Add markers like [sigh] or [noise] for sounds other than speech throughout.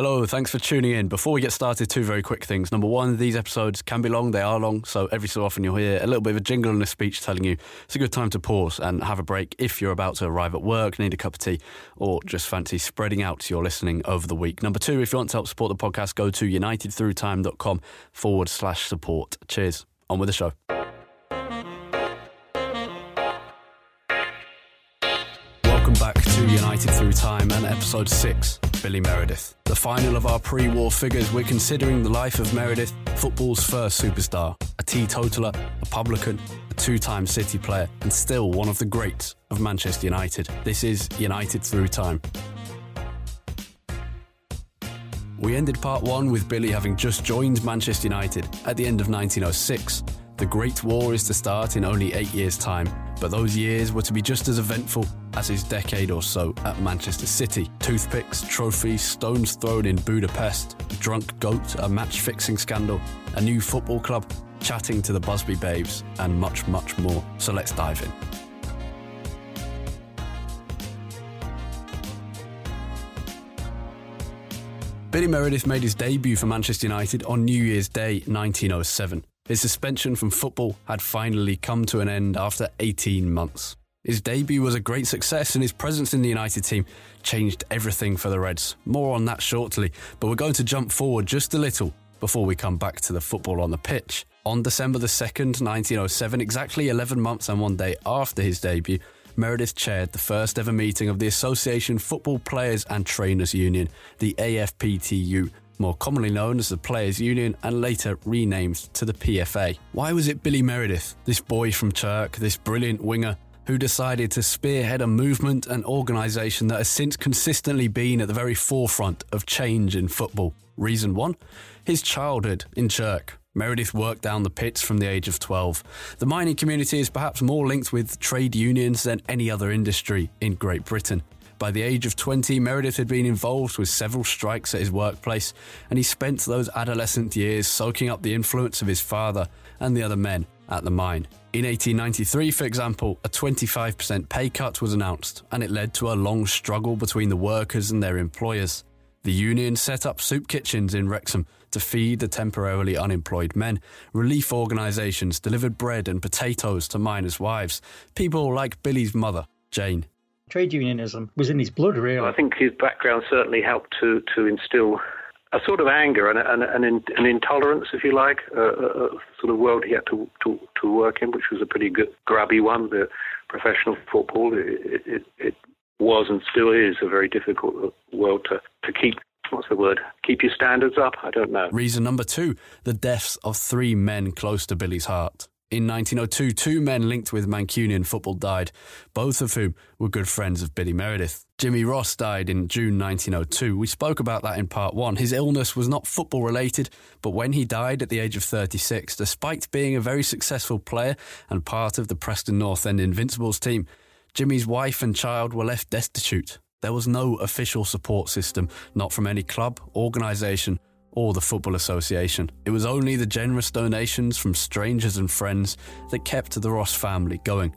Hello, thanks for tuning in. Before we get started, two very quick things. Number one, these episodes can be long, they are long, so every so often you'll hear a little bit of a jingle and a speech telling you it's a good time to pause and have a break if you're about to arrive at work, need a cup of tea, or just fancy spreading out your listening over the week. Number two, if you want to help support the podcast, go to unitedthroughtime.com forward slash support. Cheers. On with the show. To United Through Time and episode 6, Billy Meredith. The final of our pre war figures, we're considering the life of Meredith, football's first superstar, a teetotaler, a publican, a two time City player, and still one of the greats of Manchester United. This is United Through Time. We ended part one with Billy having just joined Manchester United at the end of 1906. The Great War is to start in only eight years' time, but those years were to be just as eventful as his decade or so at Manchester City. Toothpicks, trophies, stones thrown in Budapest, drunk goat, a match fixing scandal, a new football club, chatting to the Busby babes, and much, much more. So let's dive in. Billy Meredith made his debut for Manchester United on New Year's Day 1907. His suspension from football had finally come to an end after 18 months. His debut was a great success, and his presence in the United team changed everything for the Reds. More on that shortly, but we're going to jump forward just a little before we come back to the football on the pitch. On December the 2nd, 1907, exactly 11 months and one day after his debut, Meredith chaired the first ever meeting of the Association Football Players and Trainers Union, the AFPTU, more commonly known as the Players Union and later renamed to the PFA. Why was it Billy Meredith, this boy from Chirk, this brilliant winger, who decided to spearhead a movement and organisation that has since consistently been at the very forefront of change in football? Reason one his childhood in Chirk. Meredith worked down the pits from the age of 12. The mining community is perhaps more linked with trade unions than any other industry in Great Britain. By the age of 20, Meredith had been involved with several strikes at his workplace, and he spent those adolescent years soaking up the influence of his father and the other men at the mine. In 1893, for example, a 25% pay cut was announced, and it led to a long struggle between the workers and their employers. The union set up soup kitchens in Wrexham to feed the temporarily unemployed men. Relief organisations delivered bread and potatoes to miners' wives. People like Billy's mother, Jane. Trade unionism was in his blood, really. I think his background certainly helped to, to instill a sort of anger and an, an, an intolerance, if you like, a, a, sort of world he had to, to, to work in, which was a pretty good, grubby one. The professional football, it, it, it was and still is a very difficult world to, to keep what's the word? Keep your standards up? I don't know. Reason number two the deaths of three men close to Billy's heart. In 1902, two men linked with Mancunian football died, both of whom were good friends of Billy Meredith. Jimmy Ross died in June 1902. We spoke about that in part one. His illness was not football related, but when he died at the age of 36, despite being a very successful player and part of the Preston North End Invincibles team, Jimmy's wife and child were left destitute. There was no official support system, not from any club, organisation, or the Football Association. It was only the generous donations from strangers and friends that kept the Ross family going.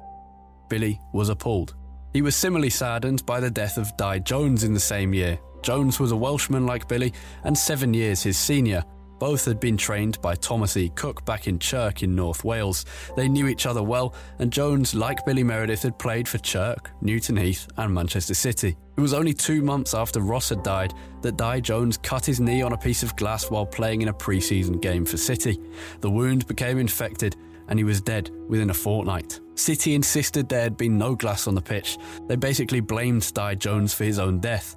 Billy was appalled. He was similarly saddened by the death of Di Jones in the same year. Jones was a Welshman like Billy and seven years his senior, Both had been trained by Thomas E. Cook back in Chirk in North Wales. They knew each other well, and Jones, like Billy Meredith, had played for Chirk, Newton Heath, and Manchester City. It was only two months after Ross had died that Di Jones cut his knee on a piece of glass while playing in a pre season game for City. The wound became infected and he was dead within a fortnight. City insisted there had been no glass on the pitch. They basically blamed Di Jones for his own death.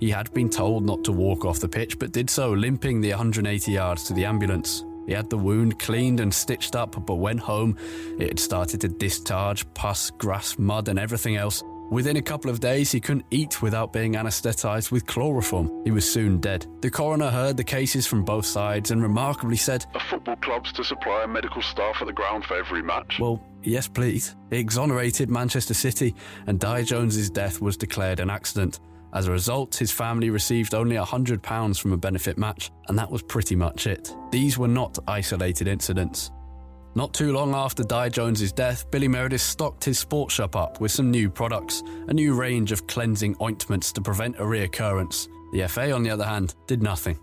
He had been told not to walk off the pitch, but did so, limping the 180 yards to the ambulance. He had the wound cleaned and stitched up, but when home, it had started to discharge pus, grass, mud, and everything else. Within a couple of days, he couldn't eat without being anaesthetised with chloroform. He was soon dead. The coroner heard the cases from both sides and remarkably said, Are football clubs to supply medical staff at the ground for every match? Well, yes, please. He exonerated Manchester City, and Di Jones's death was declared an accident. As a result, his family received only £100 from a benefit match, and that was pretty much it. These were not isolated incidents. Not too long after Di Jones's death, Billy Meredith stocked his sports shop up with some new products, a new range of cleansing ointments to prevent a reoccurrence. The FA, on the other hand, did nothing.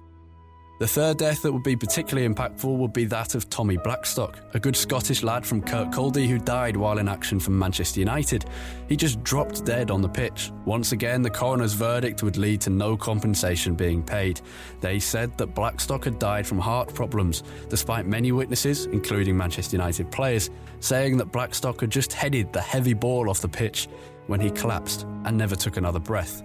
The third death that would be particularly impactful would be that of Tommy Blackstock, a good Scottish lad from Kirkcaldy who died while in action for Manchester United. He just dropped dead on the pitch. Once again, the coroner's verdict would lead to no compensation being paid. They said that Blackstock had died from heart problems, despite many witnesses, including Manchester United players, saying that Blackstock had just headed the heavy ball off the pitch when he collapsed and never took another breath.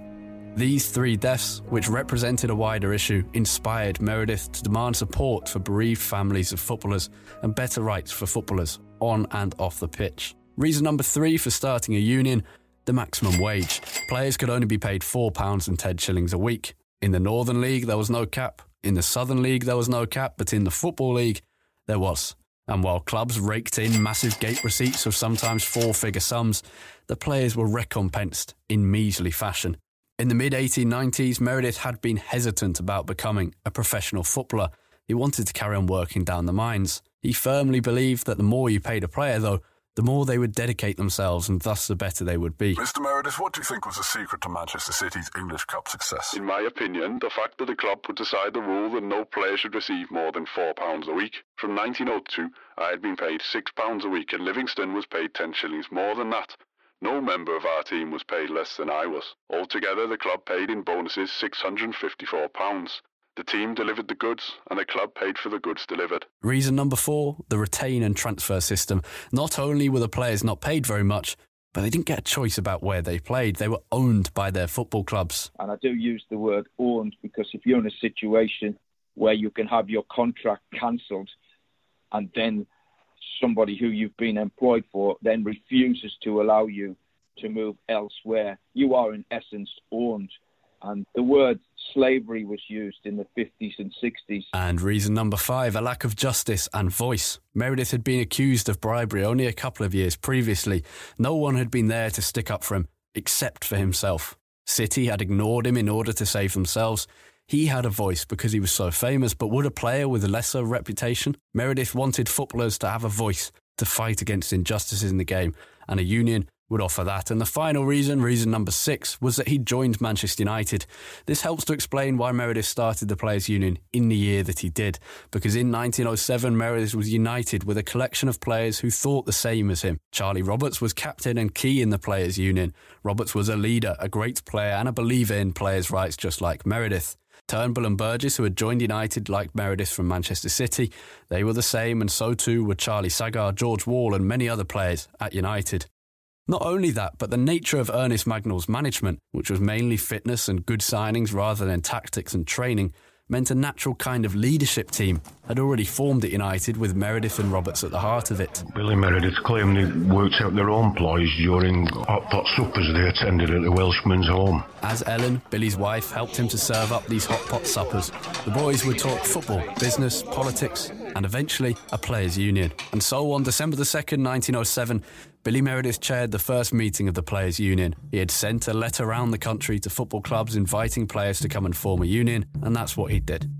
These three deaths, which represented a wider issue, inspired Meredith to demand support for bereaved families of footballers and better rights for footballers on and off the pitch. Reason number three for starting a union the maximum wage. Players could only be paid £4 and 10 shillings a week. In the Northern League, there was no cap. In the Southern League, there was no cap, but in the Football League, there was. And while clubs raked in massive gate receipts of sometimes four figure sums, the players were recompensed in measly fashion. In the mid 1890s, Meredith had been hesitant about becoming a professional footballer. He wanted to carry on working down the mines. He firmly believed that the more you paid a player, though, the more they would dedicate themselves and thus the better they would be. Mr. Meredith, what do you think was the secret to Manchester City's English Cup success? In my opinion, the fact that the club would decide the rule that no player should receive more than £4 a week. From 1902, I had been paid £6 a week and Livingston was paid 10 shillings more than that. No member of our team was paid less than I was. Altogether, the club paid in bonuses £654. The team delivered the goods, and the club paid for the goods delivered. Reason number four the retain and transfer system. Not only were the players not paid very much, but they didn't get a choice about where they played. They were owned by their football clubs. And I do use the word owned because if you're in a situation where you can have your contract cancelled and then somebody who you've been employed for then refuses to allow you to move elsewhere, you are in essence owned. And the word slavery was used in the 50s and 60s. And reason number five, a lack of justice and voice. Meredith had been accused of bribery only a couple of years previously. No one had been there to stick up for him, except for himself. City had ignored him in order to save themselves. He had a voice because he was so famous, but would a player with a lesser reputation? Meredith wanted footballers to have a voice to fight against injustices in the game, and a union would offer that. And the final reason, reason number six, was that he joined Manchester United. This helps to explain why Meredith started the Players' Union in the year that he did, because in 1907, Meredith was united with a collection of players who thought the same as him. Charlie Roberts was captain and key in the Players' Union. Roberts was a leader, a great player, and a believer in players' rights, just like Meredith. Turnbull and Burgess, who had joined United like Meredith from Manchester City, they were the same, and so too were Charlie Sagar, George Wall, and many other players at United. Not only that, but the nature of Ernest Mangnall's management, which was mainly fitness and good signings rather than tactics and training, meant a natural kind of leadership team had already formed at United with Meredith and Roberts at the heart of it. Billy Meredith claimed they worked out their own ploys during hot pot suppers they attended at the Welshman's home. As Ellen, Billy's wife, helped him to serve up these hot pot suppers, the boys would talk football, business, politics, and eventually a players' union. And so on December the 2nd, 1907, Billy Meredith chaired the first meeting of the Players' Union. He had sent a letter around the country to football clubs inviting players to come and form a union, and that's what he did.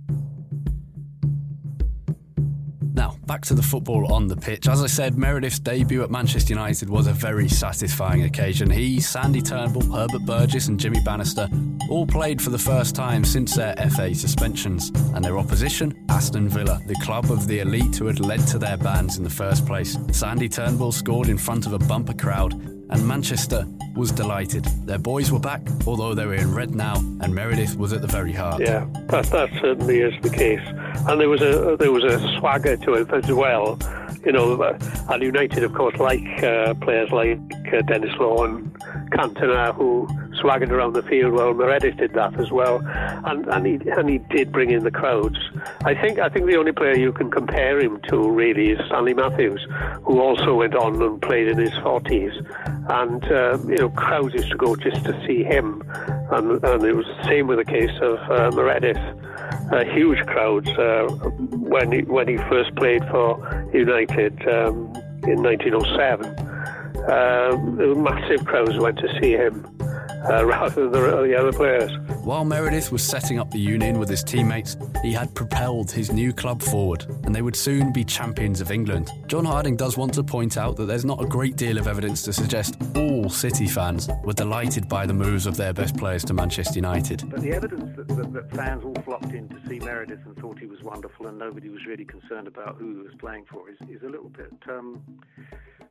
Now, back to the football on the pitch. As I said, Meredith's debut at Manchester United was a very satisfying occasion. He, Sandy Turnbull, Herbert Burgess, and Jimmy Bannister all played for the first time since their FA suspensions, and their opposition Aston Villa, the club of the elite who had led to their bans in the first place. Sandy Turnbull scored in front of a bumper crowd, and Manchester was delighted. Their boys were back, although they were in red now, and Meredith was at the very heart. Yeah, that, that certainly is the case. And there was a there was a swagger to it as well. You know, and United, of course, like uh, players like uh, Denis Law and Cantona, who swaggered around the field. Well, Meredith did that as well, and and he and he did bring in the crowds. I think I think the only player you can compare him to really is Stanley Matthews, who also went on and played in his forties, and uh, you know crowds used to go just to see him, and and it was the same with the case of uh, Meredith. Uh, huge crowds uh, when he when he first played for United um, in 1907. Um, massive crowds went to see him uh, [laughs] rather than the, the other players. While Meredith was setting up the union with his teammates, he had propelled his new club forward, and they would soon be champions of England. John Harding does want to point out that there's not a great deal of evidence to suggest all City fans were delighted by the moves of their best players to Manchester United. But the evidence that, that, that fans all flocked in to see Meredith and thought he was wonderful and nobody was really concerned about who he was playing for is, is a little bit. Um,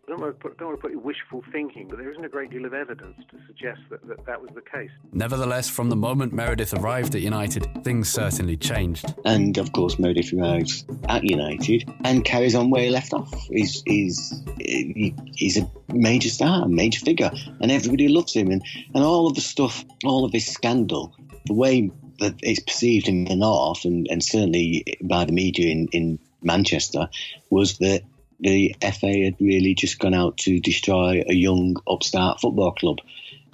I don't want, to put, don't want to put it wishful thinking, but there isn't a great deal of evidence to suggest that, that that was the case. Nevertheless, from the moment Meredith arrived at United, things certainly changed. And of course, Meredith arrives at United and carries on where he left off. He's, he's, he's a major star, a major figure, and everybody loves him. And, and all of the stuff, all of his scandal, the way that it's perceived in the North and, and certainly by the media in, in Manchester was that the FA had really just gone out to destroy a young upstart football club.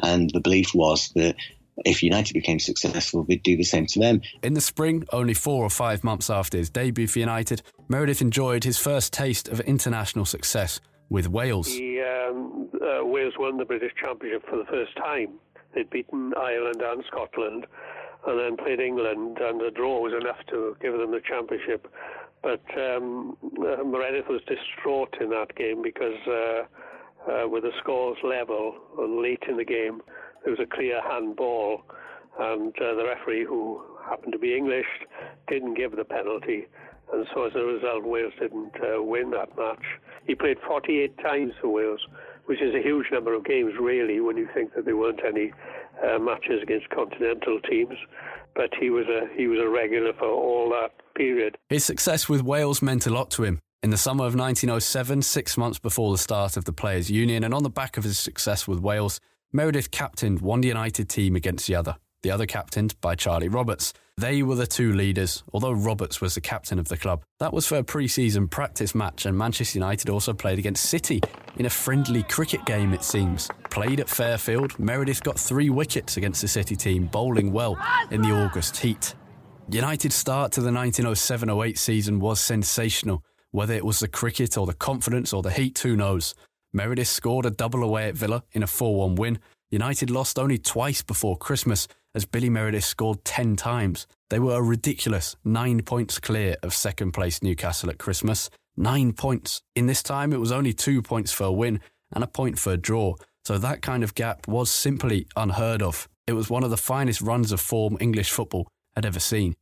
And the belief was that if United became successful, they'd do the same to them. In the spring, only four or five months after his debut for United, Meredith enjoyed his first taste of international success with Wales. He, um, uh, Wales won the British Championship for the first time. They'd beaten Ireland and Scotland and then played England, and the draw was enough to give them the championship. But um, uh, Meredith was distraught in that game because uh, uh, with the scores level late in the game, there was a clear handball, and uh, the referee, who happened to be English, didn't give the penalty. And so as a result, Wales didn't uh, win that match. He played 48 times for Wales, which is a huge number of games, really, when you think that there weren't any uh, matches against continental teams. But he was a he was a regular for all that period. His success with Wales meant a lot to him. In the summer of 1907, six months before the start of the Players' Union, and on the back of his success with Wales, Meredith captained one United team against the other, the other captained by Charlie Roberts. They were the two leaders, although Roberts was the captain of the club. That was for a pre season practice match, and Manchester United also played against City in a friendly cricket game, it seems. Played at Fairfield, Meredith got three wickets against the City team, bowling well in the August heat. United's start to the 1907 08 season was sensational. Whether it was the cricket or the confidence or the heat, who knows? Meredith scored a double away at Villa in a 4 1 win. United lost only twice before Christmas, as Billy Meredith scored 10 times. They were a ridiculous nine points clear of second place Newcastle at Christmas. Nine points. In this time, it was only two points for a win and a point for a draw, so that kind of gap was simply unheard of. It was one of the finest runs of form English football had ever seen.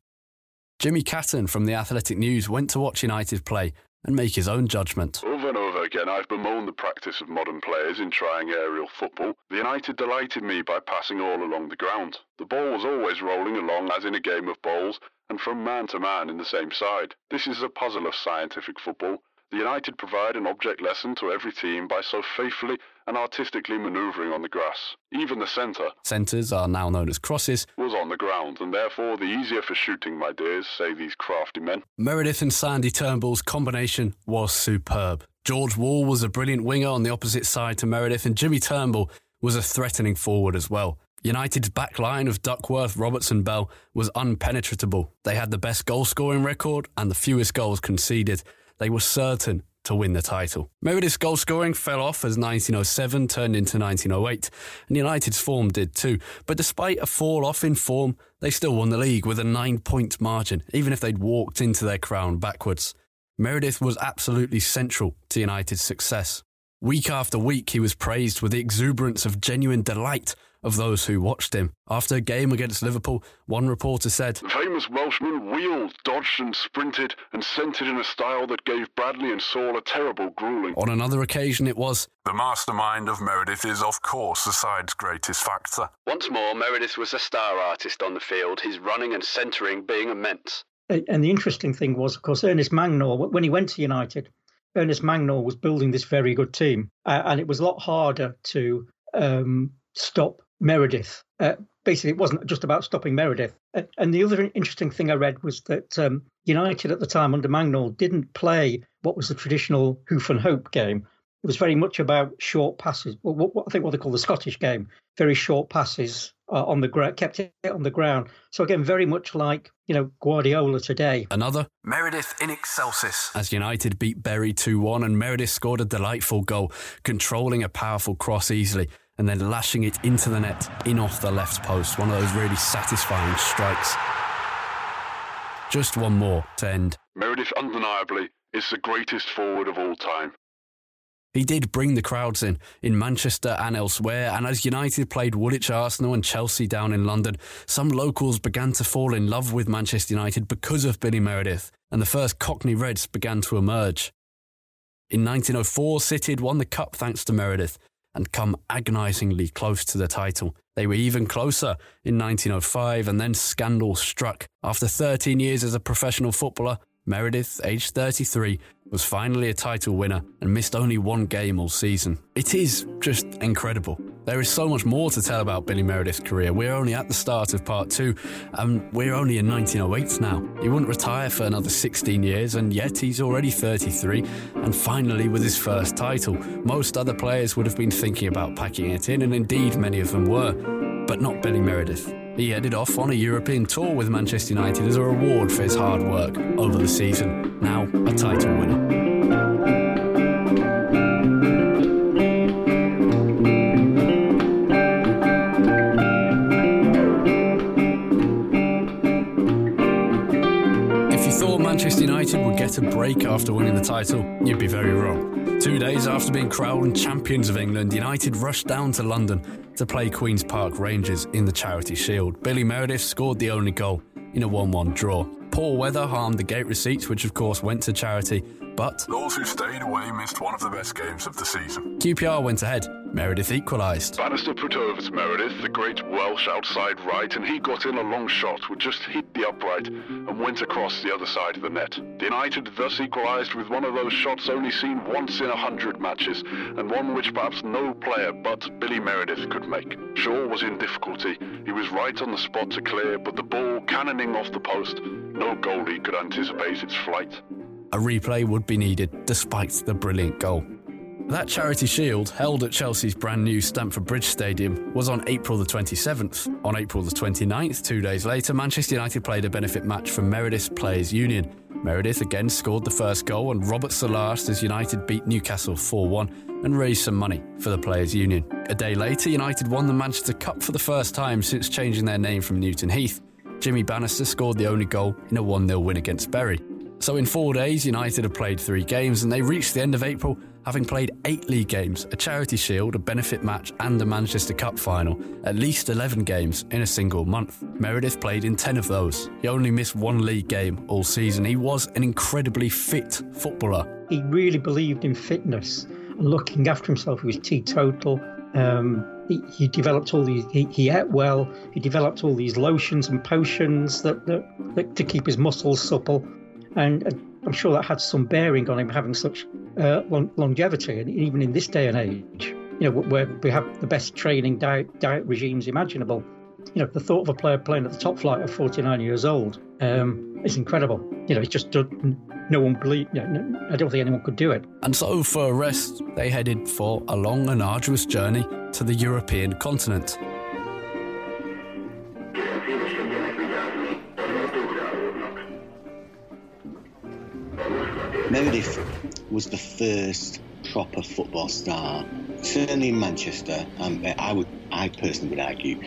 Jimmy Catton from the Athletic News went to watch United play and make his own judgment. Over and over again, I've bemoaned the practice of modern players in trying aerial football. The United delighted me by passing all along the ground. The ball was always rolling along as in a game of bowls, and from man to man in the same side. This is a puzzle of scientific football. The United provide an object lesson to every team by so faithfully and artistically manoeuvring on the grass. Even the centre, Centres are now known as crosses. was on the ground, and therefore the easier for shooting, my dears, say these crafty men. Meredith and Sandy Turnbull's combination was superb. George Wall was a brilliant winger on the opposite side to Meredith, and Jimmy Turnbull was a threatening forward as well. United's back line of Duckworth, Robertson, Bell was unpenetrable. They had the best goal scoring record and the fewest goals conceded. They were certain to win the title. Meredith's goal scoring fell off as 1907 turned into 1908, and United's form did too. But despite a fall off in form, they still won the league with a nine point margin, even if they'd walked into their crown backwards. Meredith was absolutely central to United's success. Week after week, he was praised with the exuberance of genuine delight of those who watched him. After a game against Liverpool, one reporter said, The famous Welshman wheeled, dodged, and sprinted and sent it in a style that gave Bradley and Saul a terrible grueling. On another occasion, it was, The mastermind of Meredith is, of course, the side's greatest factor. Once more, Meredith was a star artist on the field, his running and centering being immense. And the interesting thing was, of course, Ernest Mangnall, when he went to United, Ernest Mangnall was building this very good team. Uh, and it was a lot harder to um, stop Meredith. Uh, basically, it wasn't just about stopping Meredith. Uh, and the other interesting thing I read was that um, United at the time under Mangnall didn't play what was the traditional hoof and hope game. It was very much about short passes. What, what I think what they call the Scottish game, very short passes uh, on the ground, kept it on the ground. So again, very much like you know Guardiola today. Another Meredith in excelsis. As United beat Bury 2 1, and Meredith scored a delightful goal, controlling a powerful cross easily and then lashing it into the net in off the left post. One of those really satisfying strikes. Just one more to end. Meredith undeniably is the greatest forward of all time. He did bring the crowds in, in Manchester and elsewhere, and as United played Woolwich Arsenal and Chelsea down in London, some locals began to fall in love with Manchester United because of Billy Meredith, and the first Cockney Reds began to emerge. In 1904, City had won the Cup thanks to Meredith and come agonisingly close to the title. They were even closer in 1905, and then scandal struck. After 13 years as a professional footballer, Meredith, aged 33, was finally a title winner and missed only one game all season. It is just incredible. There is so much more to tell about Billy Meredith's career. We're only at the start of part two, and we're only in 1908 now. He wouldn't retire for another 16 years, and yet he's already 33 and finally with his first title. Most other players would have been thinking about packing it in, and indeed many of them were, but not Billy Meredith. He headed off on a European tour with Manchester United as a reward for his hard work over the season. Now a title winner. Get a break after winning the title, you'd be very wrong. Two days after being crowned champions of England, United rushed down to London to play Queen's Park Rangers in the Charity Shield. Billy Meredith scored the only goal in a 1 1 draw. Poor weather harmed the gate receipts, which of course went to charity, but Those who stayed away missed one of the best games of the season. QPR went ahead. Meredith equalised. Bannister put over to Meredith, the great Welsh outside right, and he got in a long shot which just hit the upright and went across the other side of the net. The United thus equalised with one of those shots only seen once in a hundred matches, and one which perhaps no player but Billy Meredith could make. Shaw was in difficulty. He was right on the spot to clear, but the ball cannoning off the post, no goalie could anticipate its flight. A replay would be needed, despite the brilliant goal. That Charity Shield, held at Chelsea's brand new Stamford Bridge Stadium, was on April the 27th. On April the 29th, two days later, Manchester United played a benefit match for Meredith's Players Union. Meredith again scored the first goal, and Robert last as United beat Newcastle 4 1 and raised some money for the Players Union. A day later, United won the Manchester Cup for the first time since changing their name from Newton Heath. Jimmy Bannister scored the only goal in a 1 0 win against Bury. So in four days, United have played three games and they reached the end of April having played eight league games, a charity shield, a benefit match, and a Manchester Cup final, at least 11 games in a single month. Meredith played in 10 of those. He only missed one league game all season. He was an incredibly fit footballer. He really believed in fitness and looking after himself. He was teetotal. Um, he, he, developed all these. He, he, ate well. He developed all these lotions and potions that, that, that to keep his muscles supple, and uh, I'm sure that had some bearing on him having such uh, long, longevity. And even in this day and age, you know, where we have the best training diet, diet regimes imaginable, you know, the thought of a player playing at the top flight at 49 years old um, is incredible. You know, it's just no one believe. You know, I don't think anyone could do it. And so, for a rest, they headed for a long and arduous journey to the European continent. Meredith was the first proper football star, certainly in Manchester. Um, I would, I personally would argue,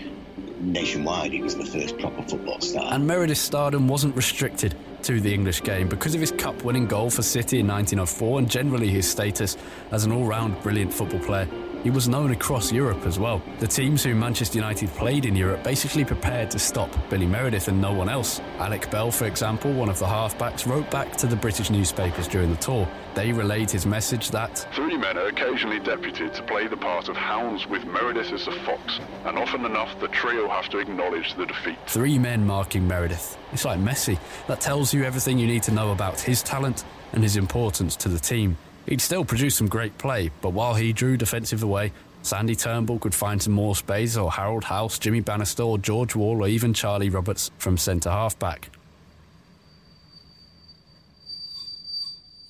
nationwide, he was the first proper football star. And Meredith's stardom wasn't restricted to the English game because of his cup-winning goal for City in 1904 and generally his status as an all-round brilliant football player. He was known across Europe as well. The teams who Manchester United played in Europe basically prepared to stop Billy Meredith and no one else. Alec Bell, for example, one of the halfbacks, wrote back to the British newspapers during the tour. They relayed his message that Three men are occasionally deputed to play the part of hounds with Meredith as the fox, and often enough the trio have to acknowledge the defeat. Three men marking Meredith. It's like Messi. That tells you everything you need to know about his talent and his importance to the team. He'd still produce some great play, but while he drew defensive away, Sandy Turnbull could find some more space, or Harold Halse, Jimmy Bannister, or George Wall, or even Charlie Roberts from centre half back.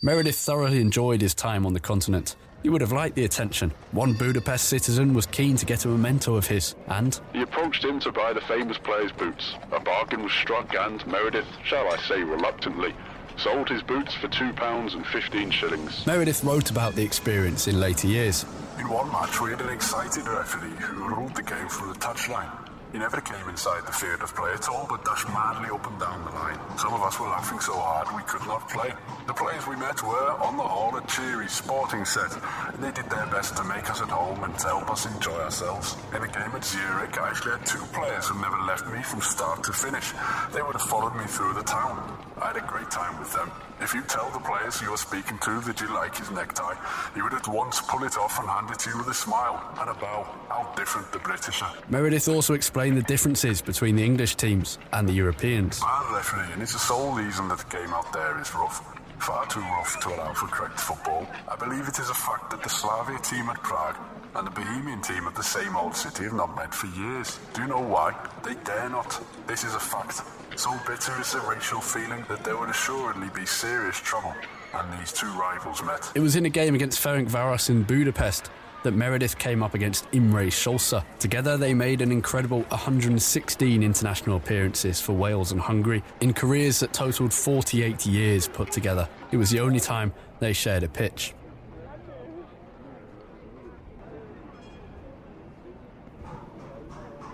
Meredith thoroughly enjoyed his time on the continent. He would have liked the attention. One Budapest citizen was keen to get a memento of his, and He approached him to buy the famous player's boots. A bargain was struck, and Meredith, shall I say reluctantly, sold his boots for two pounds and fifteen shillings. Meredith wrote about the experience in later years. In one match, we had an excited referee who ruled the game from the touchline. He never came inside the field of play at all, but dashed madly up and down the line. Some of us were laughing so hard we could not play. The players we met were, on the whole, a cheery sporting set, and they did their best to make us at home and to help us enjoy ourselves. In a game at Zurich, I actually had two players who never left me from start to finish. They would have followed me through the town. I had a great time with them. If you tell the players you are speaking to that you like his necktie, he would at once pull it off and hand it to you with a smile and a bow. How different the British are. Meredith also explained the differences between the English teams and the Europeans. Bad refereeing is the sole reason that the game out there is rough. Far too rough to allow for correct football. I believe it is a fact that the Slavia team at Prague and the Bohemian team at the same old city have not met for years. Do you know why? They dare not. This is a fact. So bitter is the racial feeling that there would assuredly be serious trouble, and these two rivals met. It was in a game against Ferencvaros in Budapest that Meredith came up against Imre Schlosser. Together, they made an incredible 116 international appearances for Wales and Hungary in careers that totalled 48 years put together. It was the only time they shared a pitch.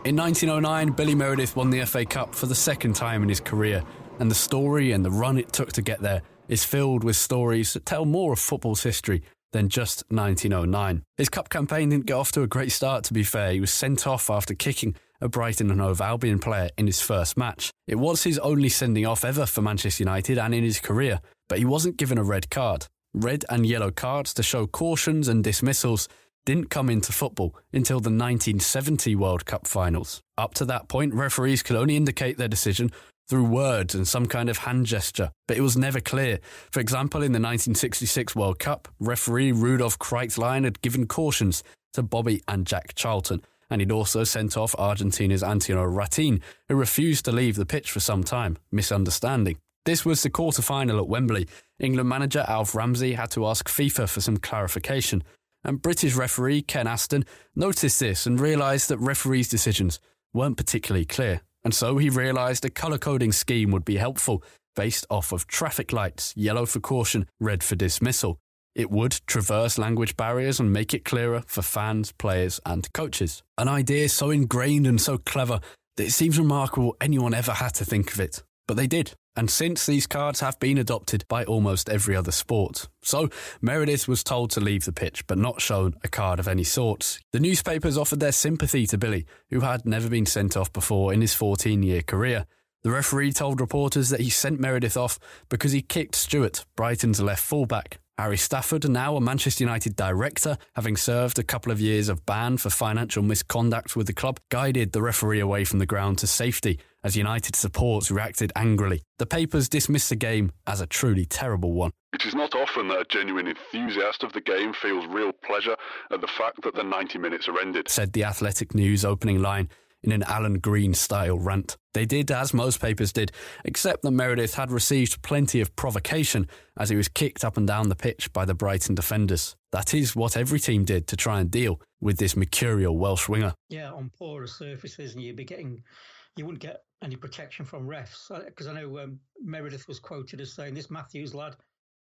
In 1909, Billy Meredith won the FA Cup for the second time in his career, and the story and the run it took to get there is filled with stories that tell more of football's history than just 1909. His cup campaign didn't get off to a great start, to be fair. He was sent off after kicking a Brighton and Hove Albion player in his first match. It was his only sending off ever for Manchester United and in his career, but he wasn't given a red card. Red and yellow cards to show cautions and dismissals didn't come into football until the 1970 World Cup finals. Up to that point, referees could only indicate their decision through words and some kind of hand gesture, but it was never clear. For example, in the 1966 World Cup, referee Rudolf Kreitlein had given cautions to Bobby and Jack Charlton, and he'd also sent off Argentina's Antonio Ratin, who refused to leave the pitch for some time, misunderstanding. This was the quarter final at Wembley. England manager Alf Ramsey had to ask FIFA for some clarification, and British referee Ken Aston noticed this and realised that referees' decisions weren't particularly clear. And so he realised a colour coding scheme would be helpful, based off of traffic lights, yellow for caution, red for dismissal. It would traverse language barriers and make it clearer for fans, players, and coaches. An idea so ingrained and so clever that it seems remarkable anyone ever had to think of it. But they did. And since these cards have been adopted by almost every other sport. So, Meredith was told to leave the pitch, but not shown a card of any sort. The newspapers offered their sympathy to Billy, who had never been sent off before in his 14 year career. The referee told reporters that he sent Meredith off because he kicked Stewart, Brighton's left fullback. Harry Stafford, now a Manchester United director, having served a couple of years of ban for financial misconduct with the club, guided the referee away from the ground to safety as United supporters reacted angrily. The papers dismissed the game as a truly terrible one. It is not often that a genuine enthusiast of the game feels real pleasure at the fact that the 90 minutes are ended, said the Athletic News opening line in an Alan Green style rant. They did as most papers did, except that Meredith had received plenty of provocation as he was kicked up and down the pitch by the Brighton defenders. That is what every team did to try and deal with this mercurial Welsh winger. Yeah, on poorer surfaces, and you'd be getting, you wouldn't get any protection from refs because I know um, Meredith was quoted as saying, "This Matthews lad,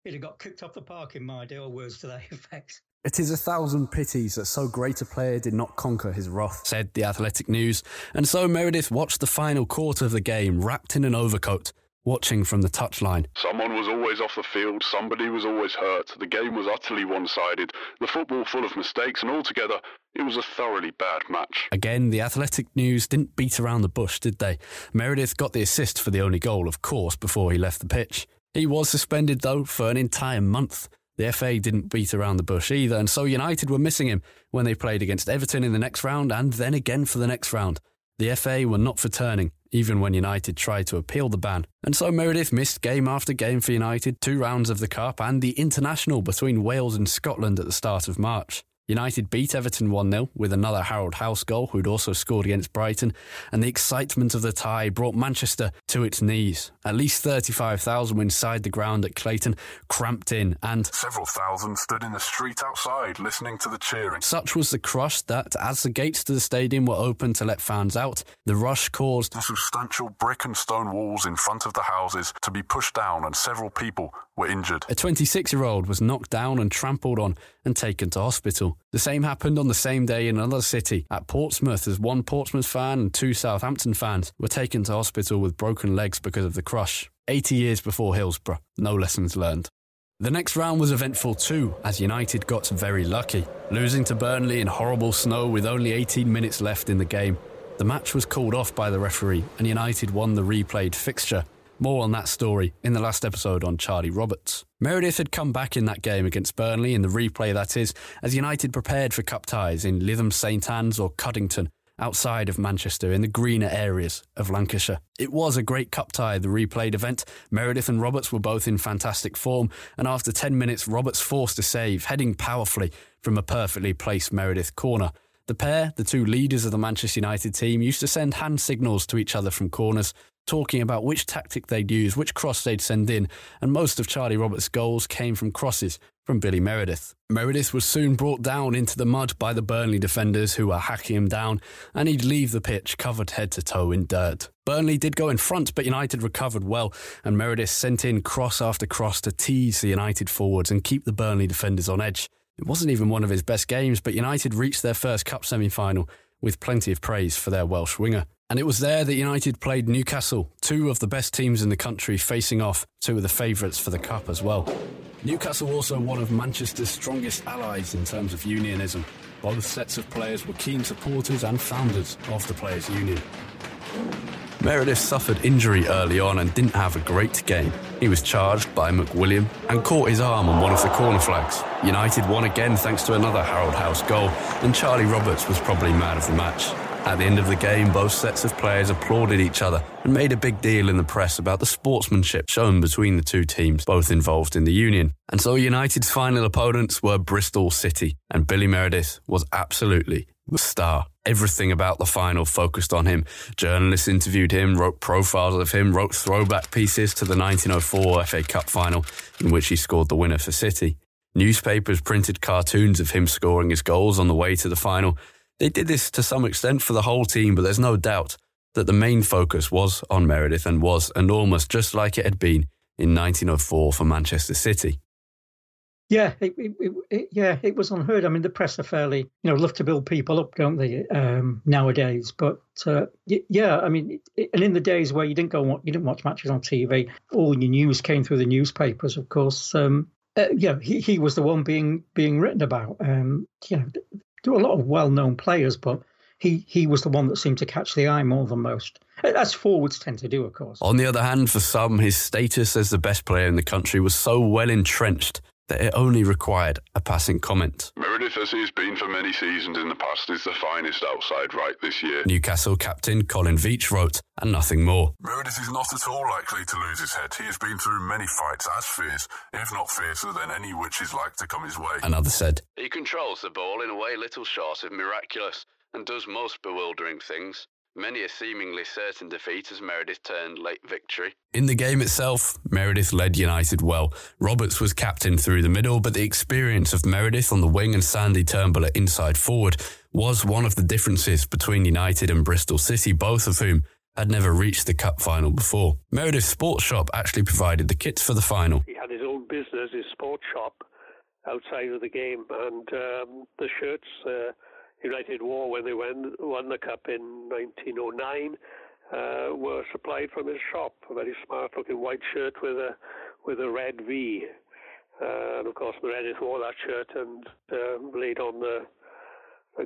he'd have got kicked off the park in my day," or words to that [laughs] effect. It is a thousand pities that so great a player did not conquer his wrath, said the Athletic News. And so Meredith watched the final quarter of the game wrapped in an overcoat watching from the touchline. Someone was always off the field, somebody was always hurt, the game was utterly one sided, the football full of mistakes, and altogether, it was a thoroughly bad match. Again, the Athletic News didn't beat around the bush, did they? Meredith got the assist for the only goal, of course, before he left the pitch. He was suspended, though, for an entire month. The FA didn't beat around the bush either, and so United were missing him when they played against Everton in the next round and then again for the next round. The FA were not for turning, even when United tried to appeal the ban. And so Meredith missed game after game for United, two rounds of the Cup and the international between Wales and Scotland at the start of March. United beat Everton 1 0 with another Harold Halse goal, who'd also scored against Brighton, and the excitement of the tie brought Manchester to its knees. At least 35,000 were inside the ground at Clayton, cramped in, and several thousand stood in the street outside listening to the cheering. Such was the crush that, as the gates to the stadium were opened to let fans out, the rush caused the substantial brick and stone walls in front of the houses to be pushed down, and several people were injured. A 26 year old was knocked down and trampled on and taken to hospital. The same happened on the same day in another city, at Portsmouth, as one Portsmouth fan and two Southampton fans were taken to hospital with broken legs because of the crush. 80 years before Hillsborough, no lessons learned. The next round was eventful too, as United got very lucky, losing to Burnley in horrible snow with only 18 minutes left in the game. The match was called off by the referee, and United won the replayed fixture. More on that story in the last episode on Charlie Roberts. Meredith had come back in that game against Burnley, in the replay that is, as United prepared for cup ties in Lytham St Anne's or Cuddington, outside of Manchester in the greener areas of Lancashire. It was a great cup tie, the replayed event. Meredith and Roberts were both in fantastic form, and after 10 minutes, Roberts forced a save, heading powerfully from a perfectly placed Meredith corner. The pair, the two leaders of the Manchester United team, used to send hand signals to each other from corners, talking about which tactic they'd use, which cross they'd send in, and most of Charlie Roberts' goals came from crosses from Billy Meredith. Meredith was soon brought down into the mud by the Burnley defenders who were hacking him down, and he'd leave the pitch covered head to toe in dirt. Burnley did go in front, but United recovered well, and Meredith sent in cross after cross to tease the United forwards and keep the Burnley defenders on edge. It wasn't even one of his best games, but United reached their first cup semi final with plenty of praise for their Welsh winger. And it was there that United played Newcastle, two of the best teams in the country facing off, two of the favourites for the Cup as well. Newcastle also one of Manchester's strongest allies in terms of unionism. Both sets of players were keen supporters and founders of the Players' Union. Meredith suffered injury early on and didn't have a great game. He was charged by McWilliam and caught his arm on one of the corner flags. United won again thanks to another Harold Halse goal, and Charlie Roberts was probably man of the match. At the end of the game, both sets of players applauded each other and made a big deal in the press about the sportsmanship shown between the two teams, both involved in the union. And so United's final opponents were Bristol City, and Billy Meredith was absolutely the star. Everything about the final focused on him. Journalists interviewed him, wrote profiles of him, wrote throwback pieces to the 1904 FA Cup final, in which he scored the winner for City. Newspapers printed cartoons of him scoring his goals on the way to the final, they did this to some extent for the whole team, but there's no doubt that the main focus was on Meredith and was enormous, just like it had been in 1904 for Manchester City. Yeah, it, it, it, yeah, it was unheard. I mean, the press are fairly, you know, love to build people up, don't they, um, nowadays? But uh, yeah, I mean, and in the days where you didn't go, you didn't watch matches on TV, all your news came through the newspapers, of course. Um, uh, yeah, he, he was the one being being written about. Um, you know, there were a lot of well-known players, but he he was the one that seemed to catch the eye more than most. As forwards tend to do, of course. On the other hand, for some, his status as the best player in the country was so well entrenched that it only required a passing comment. Meredith, as he's been for many seasons in the past, is the finest outside right this year. Newcastle captain Colin Veitch wrote, and nothing more. Meredith is not at all likely to lose his head. He has been through many fights as fierce, if not fiercer, than any which is like to come his way. Another said, He controls the ball in a way little short of miraculous, and does most bewildering things. Many a seemingly certain defeat as Meredith turned late victory. In the game itself, Meredith led United well. Roberts was captain through the middle, but the experience of Meredith on the wing and Sandy Turnbull at inside forward was one of the differences between United and Bristol City, both of whom had never reached the cup final before. Meredith's sports shop actually provided the kits for the final. He had his own business, his sports shop, outside of the game, and um, the shirts. Uh, United wore when they won, won the cup in 1909. uh, were supplied from his shop. A very smart-looking white shirt with a with a red V. Uh, and of course, Meredith wore that shirt and um, laid on the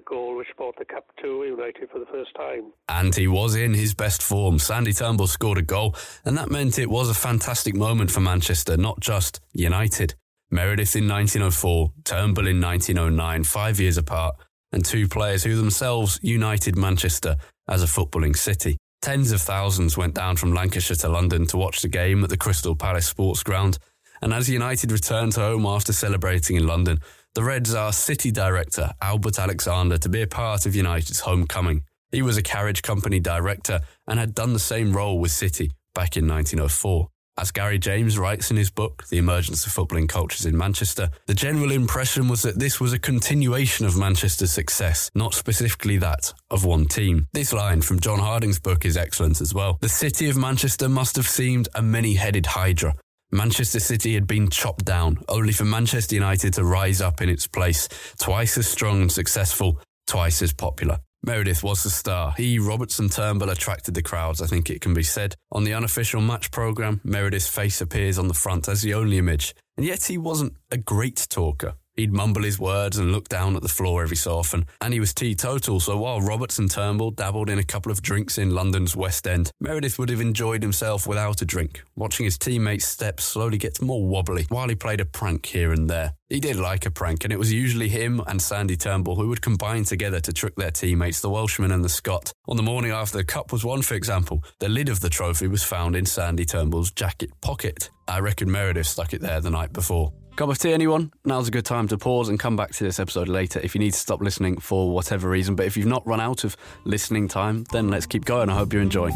goal which brought the cup to United for the first time. And he was in his best form. Sandy Turnbull scored a goal, and that meant it was a fantastic moment for Manchester, not just United. Meredith in 1904, Turnbull in 1909, five years apart, and two players who themselves united Manchester as a footballing city. Tens of thousands went down from Lancashire to London to watch the game at the Crystal Palace Sports Ground, and as United returned home after celebrating in London, the Reds asked City director Albert Alexander to be a part of United's homecoming. He was a carriage company director and had done the same role with City back in 1904. As Gary James writes in his book, The Emergence of Footballing Cultures in Manchester, the general impression was that this was a continuation of Manchester's success, not specifically that of one team. This line from John Harding's book is excellent as well. The city of Manchester must have seemed a many headed hydra, Manchester City had been chopped down, only for Manchester United to rise up in its place, twice as strong and successful, twice as popular. Meredith was the star. He, Robertson Turnbull, attracted the crowds, I think it can be said. On the unofficial match programme, Meredith's face appears on the front as the only image, and yet he wasn't a great talker. He'd mumble his words and look down at the floor every so often. And he was teetotal, so while Robertson Turnbull dabbled in a couple of drinks in London's West End, Meredith would have enjoyed himself without a drink, watching his teammates' steps slowly get more wobbly while he played a prank here and there. He did like a prank, and it was usually him and Sandy Turnbull who would combine together to trick their teammates, the Welshman and the Scot. On the morning after the cup was won, for example, the lid of the trophy was found in Sandy Turnbull's jacket pocket. I reckon Meredith stuck it there the night before. Cup of tea, anyone? Now's a good time to pause and come back to this episode later if you need to stop listening for whatever reason. But if you've not run out of listening time, then let's keep going. I hope you enjoy.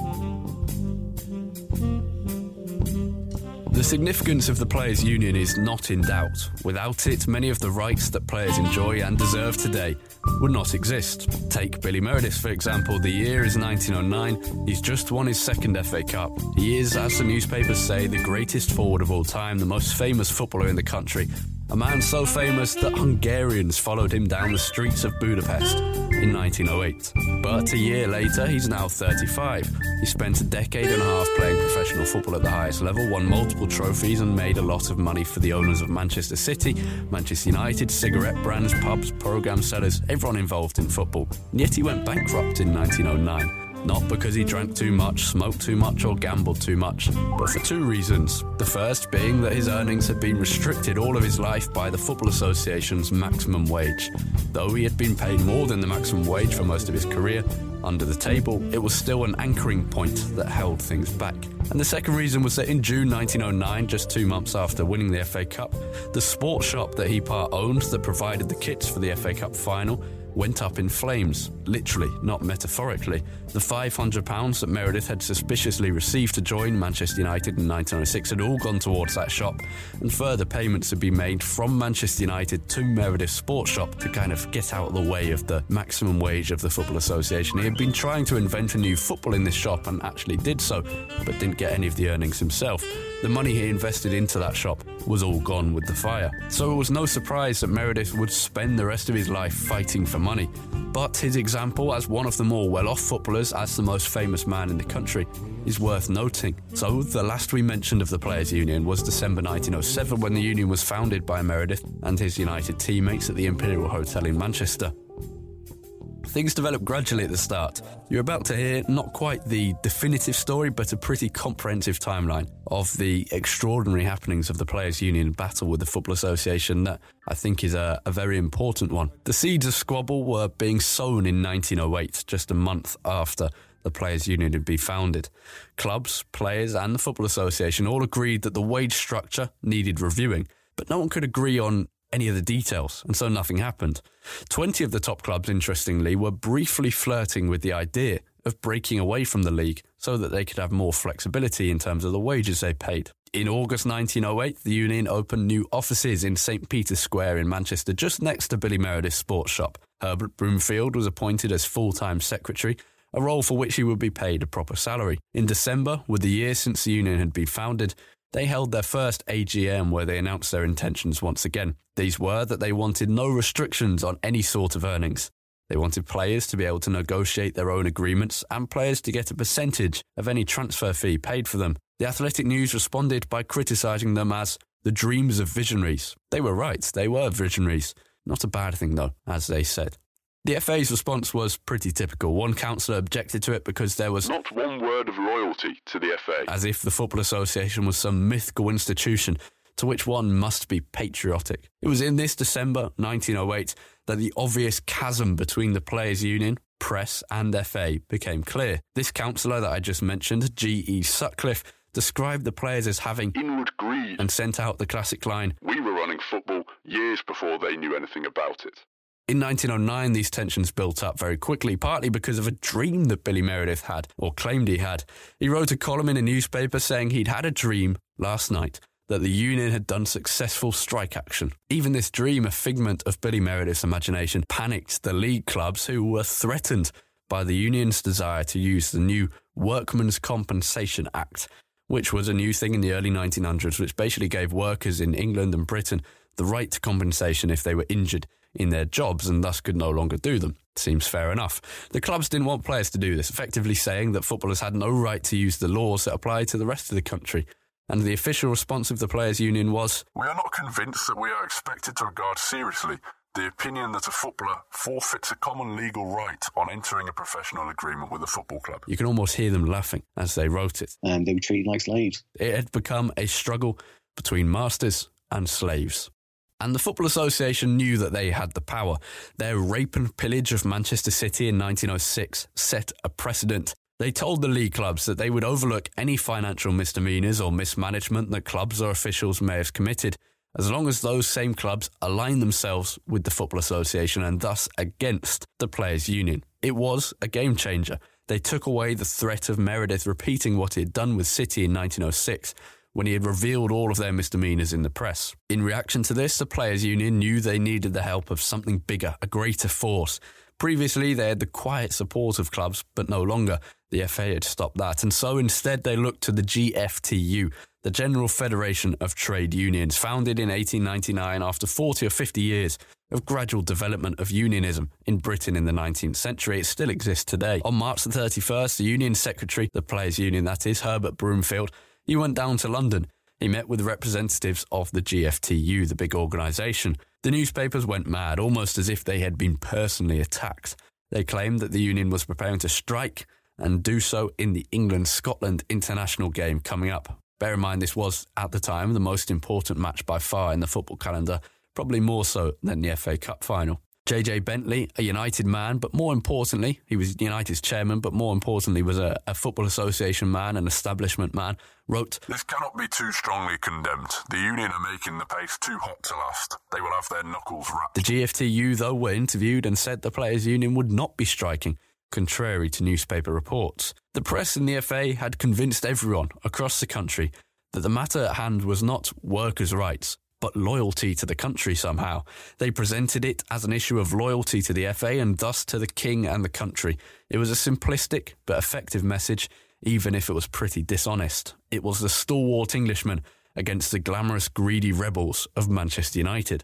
The significance of the Players' Union is not in doubt. Without it, many of the rights that players enjoy and deserve today would not exist. Take Billy Meredith, for example. The year is 1909. He's just won his second FA Cup. He is, as the newspapers say, the greatest forward of all time, the most famous footballer in the country, a man so famous that Hungarians followed him down the streets of Budapest in 1908. But a year later, he's now 35. He spent a decade and a half playing professional football at the highest level, won multiple trophies, and made a lot of money for the owners of Manchester City, Manchester United, cigarette brands, pubs, programme sellers, everyone involved in football. And yet he went bankrupt in 1909. Not because he drank too much, smoked too much, or gambled too much, but for two reasons. The first being that his earnings had been restricted all of his life by the Football Association's maximum wage. Though he had been paid more than the maximum wage for most of his career, under the table, it was still an anchoring point that held things back. And the second reason was that in June 1909, just two months after winning the FA Cup, the sports shop that he part owned that provided the kits for the FA Cup final went up in flames, literally, not metaphorically. The £500 that Meredith had suspiciously received to join Manchester United in 1906 had all gone towards that shop, and further payments had been made from Manchester United to Meredith's sports shop to kind of get out of the way of the maximum wage of the Football Association. He had been trying to invent a new football in this shop and actually did so, but didn't get any of the earnings himself. The money he invested into that shop was all gone with the fire. So it was no surprise that Meredith would spend the rest of his life fighting for money. But his example as one of the more well off footballers, as the most famous man in the country, is worth noting. So, the last we mentioned of the Players' Union was December 1907 when the union was founded by Meredith and his United teammates at the Imperial Hotel in Manchester. Things develop gradually at the start. You're about to hear not quite the definitive story, but a pretty comprehensive timeline of the extraordinary happenings of the Players' Union battle with the Football Association that I think is a, a very important one. The seeds of squabble were being sown in 1908, just a month after the Players' Union had been founded. Clubs, players, and the Football Association all agreed that the wage structure needed reviewing, but no one could agree on any of the details, and so nothing happened. 20 of the top clubs, interestingly, were briefly flirting with the idea of breaking away from the league so that they could have more flexibility in terms of the wages they paid. In August 1908, the union opened new offices in St Peter's Square in Manchester, just next to Billy Meredith's sports shop. Herbert Broomfield was appointed as full time secretary, a role for which he would be paid a proper salary. In December, with the year since the union had been founded, they held their first AGM where they announced their intentions once again. These were that they wanted no restrictions on any sort of earnings. They wanted players to be able to negotiate their own agreements and players to get a percentage of any transfer fee paid for them. The Athletic News responded by criticising them as the dreams of visionaries. They were right, they were visionaries. Not a bad thing, though, as they said. The FA's response was pretty typical. One councillor objected to it because there was not one word of loyalty to the FA. As if the Football Association was some mythical institution to which one must be patriotic. It was in this December 1908 that the obvious chasm between the Players' Union, press, and FA became clear. This councillor that I just mentioned, G.E. Sutcliffe, described the players as having inward greed and sent out the classic line We were running football years before they knew anything about it. In 1909, these tensions built up very quickly, partly because of a dream that Billy Meredith had, or claimed he had. He wrote a column in a newspaper saying he'd had a dream last night that the union had done successful strike action. Even this dream, a figment of Billy Meredith's imagination, panicked the league clubs who were threatened by the union's desire to use the new Workmen's Compensation Act, which was a new thing in the early 1900s, which basically gave workers in England and Britain the right to compensation if they were injured in their jobs and thus could no longer do them. Seems fair enough. The clubs didn't want players to do this, effectively saying that footballers had no right to use the laws that apply to the rest of the country and the official response of the Players' Union was We are not convinced that we are expected to regard seriously the opinion that a footballer forfeits a common legal right on entering a professional agreement with a football club. You can almost hear them laughing as they wrote it. And they were treated like slaves. It had become a struggle between masters and slaves. And the Football Association knew that they had the power. Their rape and pillage of Manchester City in 1906 set a precedent they told the league clubs that they would overlook any financial misdemeanours or mismanagement that clubs or officials may have committed, as long as those same clubs align themselves with the Football Association and thus against the Players' Union. It was a game changer. They took away the threat of Meredith repeating what he had done with City in 1906 when he had revealed all of their misdemeanours in the press. In reaction to this, the Players' Union knew they needed the help of something bigger, a greater force. Previously, they had the quiet support of clubs, but no longer. The FA had stopped that, and so instead they looked to the GFTU, the General Federation of Trade Unions, founded in 1899 after 40 or 50 years of gradual development of unionism in Britain in the 19th century. It still exists today. On March the 31st, the union secretary, the players' union that is, Herbert Broomfield, he went down to London. He met with representatives of the GFTU, the big organisation. The newspapers went mad, almost as if they had been personally attacked. They claimed that the union was preparing to strike and do so in the England Scotland international game coming up. Bear in mind, this was, at the time, the most important match by far in the football calendar, probably more so than the FA Cup final. JJ Bentley, a United man, but more importantly, he was United's chairman, but more importantly, was a, a, Football Association man, an establishment man, wrote This cannot be too strongly condemned. The union are making the pace too hot to last. They will have their knuckles rapped. The GFTU, though, were interviewed and said the Players' Union would not be striking contrary to newspaper reports. The press and the FA had convinced everyone across the country that the matter at hand was not workers' rights, but loyalty to the country somehow. They presented it as an issue of loyalty to the FA and thus to the king and the country. It was a simplistic but effective message, even if it was pretty dishonest. It was the stalwart Englishman against the glamorous, greedy rebels of Manchester United.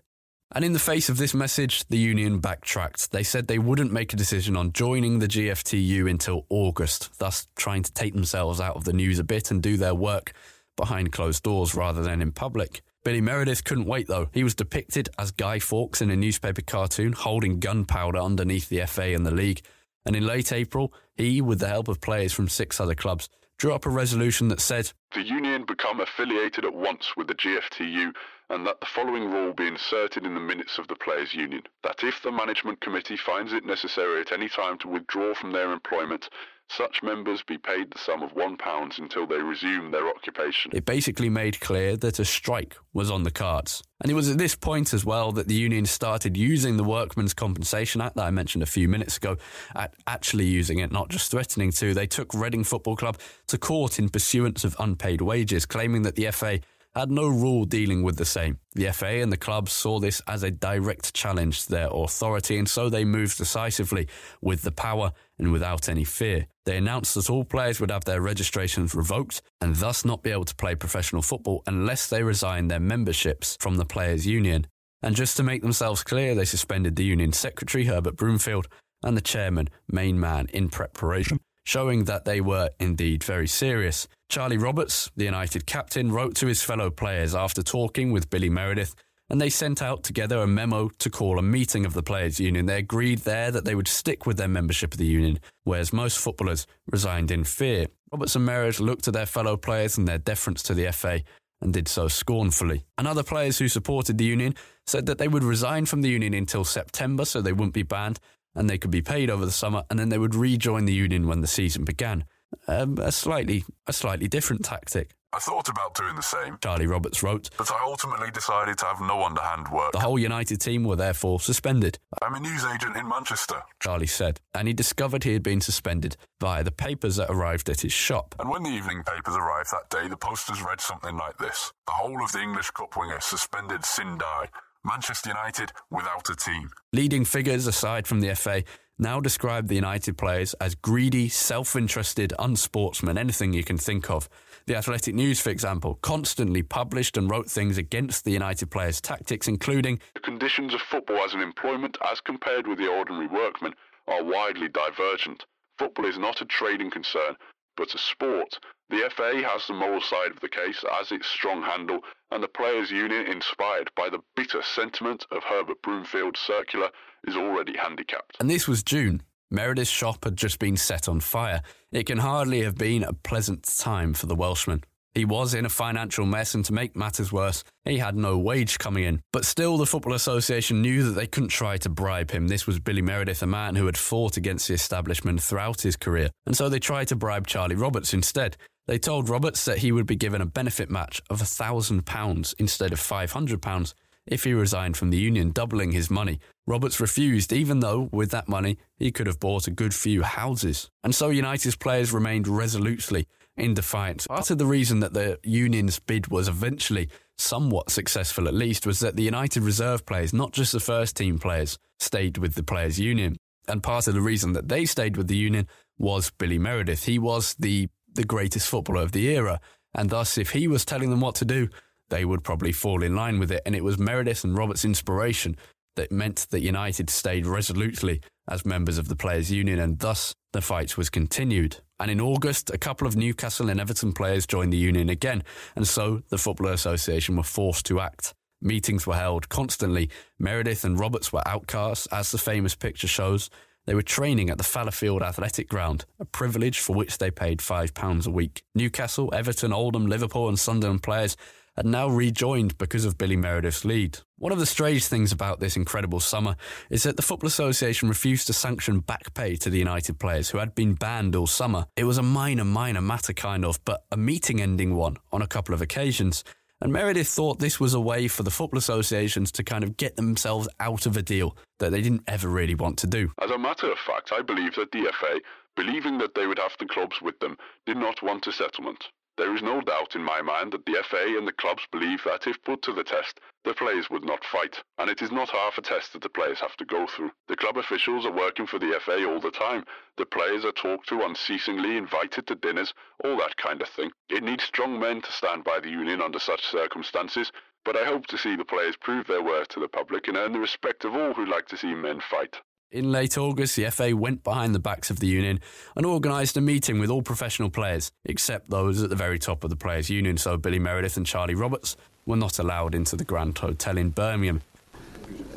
And in the face of this message, the union backtracked. They said they wouldn't make a decision on joining the GFTU until August, thus trying to take themselves out of the news a bit and do their work behind closed doors rather than in public. Billy Meredith couldn't wait though. He was depicted as Guy Fawkes in a newspaper cartoon holding gunpowder underneath the FA and the league. And in late April, he, with the help of players from six other clubs, drew up a resolution that said The union become affiliated at once with the GFTU and that the following rule be inserted in the minutes of the Players' Union that if the Management Committee finds it necessary at any time to withdraw from their employment, such members be paid the sum of £1 until they resume their occupation. It basically made clear that a strike was on the cards. And it was at this point as well that the union started using the Workmen's Compensation Act that I mentioned a few minutes ago, at actually using it, not just threatening to. They took Reading Football Club to court in pursuance of unpaid wages, claiming that the FA had no rule dealing with the same. The FA and the clubs saw this as a direct challenge to their authority, and so they moved decisively with the power and without any fear. They announced that all players would have their registrations revoked and thus not be able to play professional football unless they resigned their memberships from the Players' Union. And just to make themselves clear, they suspended the union secretary, Herbert Broomfield, and the chairman, main man in preparation, showing that they were indeed very serious. Charlie Roberts, the United captain, wrote to his fellow players after talking with Billy Meredith and they sent out together a memo to call a meeting of the Players' Union. They agreed there that they would stick with their membership of the union, whereas most footballers resigned in fear. Roberts and Meredith looked at their fellow players and their deference to the FA and did so scornfully. And other players who supported the union said that they would resign from the union until September so they wouldn't be banned and they could be paid over the summer and then they would rejoin the union when the season began. Um, a slightly a slightly different tactic. I thought about doing the same, Charlie Roberts wrote, but I ultimately decided to have no underhand work. The whole United team were therefore suspended. I'm a news agent in Manchester, Charlie said, and he discovered he had been suspended via the papers that arrived at his shop. And when the evening papers arrived that day, the posters read something like this The whole of the English Cup winger suspended sine die. Manchester United without a team. Leading figures aside from the FA now describe the United players as greedy, self interested, unsportsmen, anything you can think of. The Athletic News, for example, constantly published and wrote things against the United players' tactics, including The conditions of football as an employment, as compared with the ordinary workman, are widely divergent. Football is not a trading concern, but a sport. The FA has the moral side of the case as its strong handle, and the Players' Union, inspired by the bitter sentiment of Herbert Broomfield's circular, is already handicapped. And this was June. Meredith's shop had just been set on fire. It can hardly have been a pleasant time for the Welshman. He was in a financial mess, and to make matters worse, he had no wage coming in. But still, the Football Association knew that they couldn't try to bribe him. This was Billy Meredith, a man who had fought against the establishment throughout his career. And so they tried to bribe Charlie Roberts instead. They told Roberts that he would be given a benefit match of £1,000 instead of £500 if he resigned from the union, doubling his money. Roberts refused, even though, with that money, he could have bought a good few houses. And so United's players remained resolutely in defiance. Part of the reason that the union's bid was eventually somewhat successful, at least, was that the United reserve players, not just the first team players, stayed with the players' union. And part of the reason that they stayed with the union was Billy Meredith. He was the, the greatest footballer of the era. And thus, if he was telling them what to do, they would probably fall in line with it. And it was Meredith and Roberts' inspiration that meant that United stayed resolutely as members of the Players' Union, and thus the fight was continued. And in August, a couple of Newcastle and Everton players joined the union again, and so the Football Association were forced to act. Meetings were held constantly. Meredith and Roberts were outcasts, as the famous picture shows. They were training at the Fallowfield Athletic Ground, a privilege for which they paid £5 a week. Newcastle, Everton, Oldham, Liverpool, and Sunderland players had now rejoined because of Billy Meredith's lead. One of the strange things about this incredible summer is that the Football Association refused to sanction back pay to the United players who had been banned all summer. It was a minor, minor matter, kind of, but a meeting ending one on a couple of occasions. And Meredith thought this was a way for the football associations to kind of get themselves out of a deal that they didn't ever really want to do. As a matter of fact, I believe that the FA, believing that they would have the clubs with them, did not want a settlement. There is no doubt in my mind that the FA and the clubs believe that if put to the test, the players would not fight, and it is not half a test that the players have to go through. The club officials are working for the FA all the time. The players are talked to unceasingly, invited to dinners, all that kind of thing. It needs strong men to stand by the union under such circumstances, but I hope to see the players prove their worth to the public and earn the respect of all who like to see men fight. In late August, the FA went behind the backs of the union and organised a meeting with all professional players, except those at the very top of the players' union. So Billy Meredith and Charlie Roberts were not allowed into the Grand Hotel in Birmingham.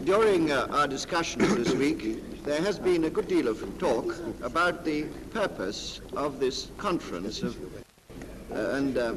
During uh, our discussions this week, there has been a good deal of talk about the purpose of this conference, of, uh, and uh,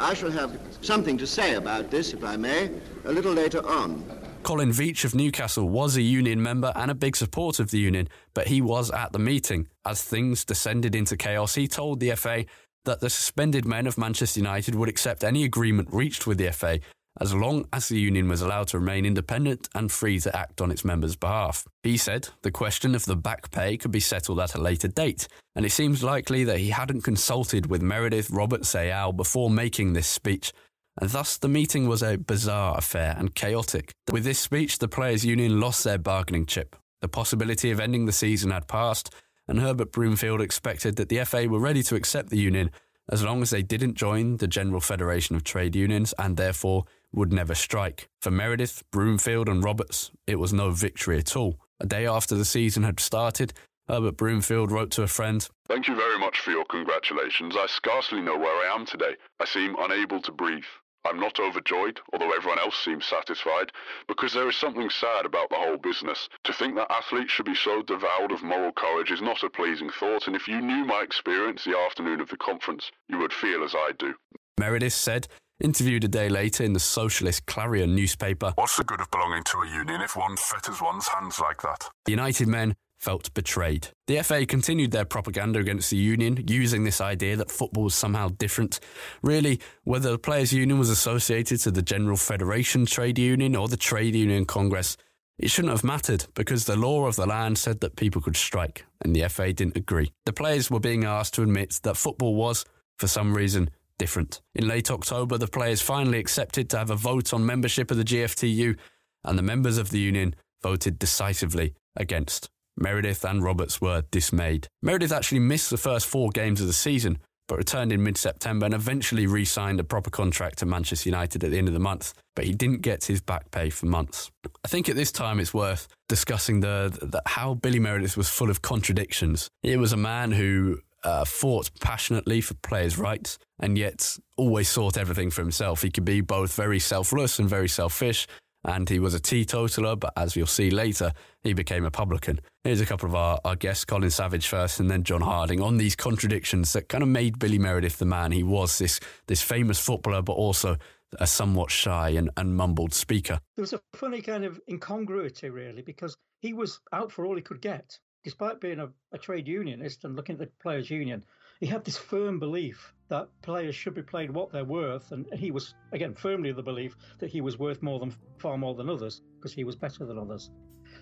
I shall have something to say about this, if I may, a little later on. Colin Veitch of Newcastle was a union member and a big supporter of the union, but he was at the meeting. As things descended into chaos, he told the FA that the suspended men of Manchester United would accept any agreement reached with the FA as long as the union was allowed to remain independent and free to act on its members' behalf. He said the question of the back pay could be settled at a later date, and it seems likely that he hadn't consulted with Meredith Robert Sayal before making this speech, and thus the meeting was a bizarre affair and chaotic. With this speech, the players' union lost their bargaining chip. The possibility of ending the season had passed, and Herbert Broomfield expected that the FA were ready to accept the union as long as they didn't join the General Federation of Trade Unions and therefore would never strike. For Meredith, Broomfield, and Roberts, it was no victory at all. A day after the season had started, Herbert Broomfield wrote to a friend Thank you very much for your congratulations. I scarcely know where I am today. I seem unable to breathe. I'm not overjoyed, although everyone else seems satisfied, because there is something sad about the whole business. To think that athletes should be so devoured of moral courage is not a pleasing thought, and if you knew my experience the afternoon of the conference, you would feel as I do. Meredith said, interviewed a day later in the socialist Clarion newspaper. What's the good of belonging to a union if one fetters one's hands like that? United men felt betrayed. The FA continued their propaganda against the union, using this idea that football was somehow different. Really, whether the Players' Union was associated to the General Federation Trade Union or the Trade Union Congress, it shouldn't have mattered because the law of the land said that people could strike, and the FA didn't agree. The players were being asked to admit that football was, for some reason, different. In late October, the players finally accepted to have a vote on membership of the GFTU, and the members of the union voted decisively against. Meredith and Roberts were dismayed. Meredith actually missed the first four games of the season, but returned in mid September and eventually re signed a proper contract to Manchester United at the end of the month. But he didn't get his back pay for months. I think at this time it's worth discussing the, the how Billy Meredith was full of contradictions. He was a man who uh, fought passionately for players' rights and yet always sought everything for himself. He could be both very selfless and very selfish, and he was a teetotaler, but as you'll see later, he became a publican. Here's a couple of our, our guests, Colin Savage first, and then John Harding, on these contradictions that kind of made Billy Meredith the man he was, this, this famous footballer, but also a somewhat shy and, and mumbled speaker. There was a funny kind of incongruity, really, because he was out for all he could get. Despite being a, a trade unionist and looking at the players' union, he had this firm belief that players should be played what they're worth, and he was again firmly of the belief that he was worth more than far more than others because he was better than others.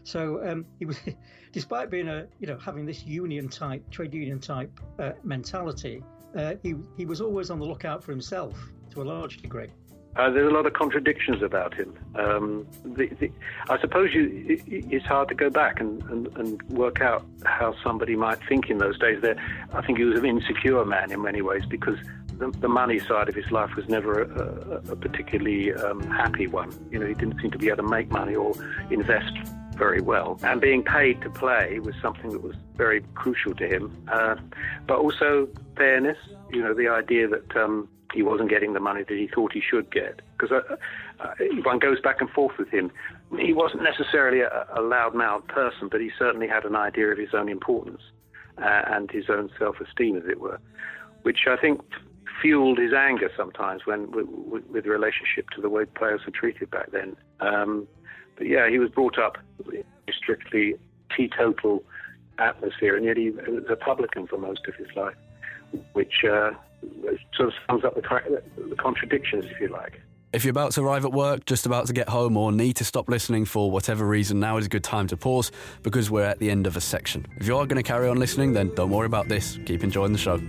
So um, he was, [laughs] despite being a you know having this union type trade union type uh, mentality, uh, he he was always on the lookout for himself to a large degree. Uh, there's a lot of contradictions about him. Um, the, the, I suppose you, it, it's hard to go back and, and, and, work out how somebody might think in those days. There, I think he was an insecure man in many ways because the, the money side of his life was never a, a, a particularly um, happy one. You know, he didn't seem to be able to make money or invest very well. And being paid to play was something that was very crucial to him. Uh, but also fairness, you know, the idea that um, he wasn't getting the money that he thought he should get. Because uh, uh, one goes back and forth with him. He wasn't necessarily a, a loud-mouthed person, but he certainly had an idea of his own importance uh, and his own self-esteem, as it were, which I think fueled his anger sometimes when with, with relationship to the way players were treated back then. Um, but yeah, he was brought up in a strictly teetotal atmosphere, and yet he was a publican for most of his life, which uh, sort of sums up the, the contradictions, if you like. If you're about to arrive at work, just about to get home, or need to stop listening for whatever reason, now is a good time to pause because we're at the end of a section. If you are going to carry on listening, then don't worry about this. Keep enjoying the show.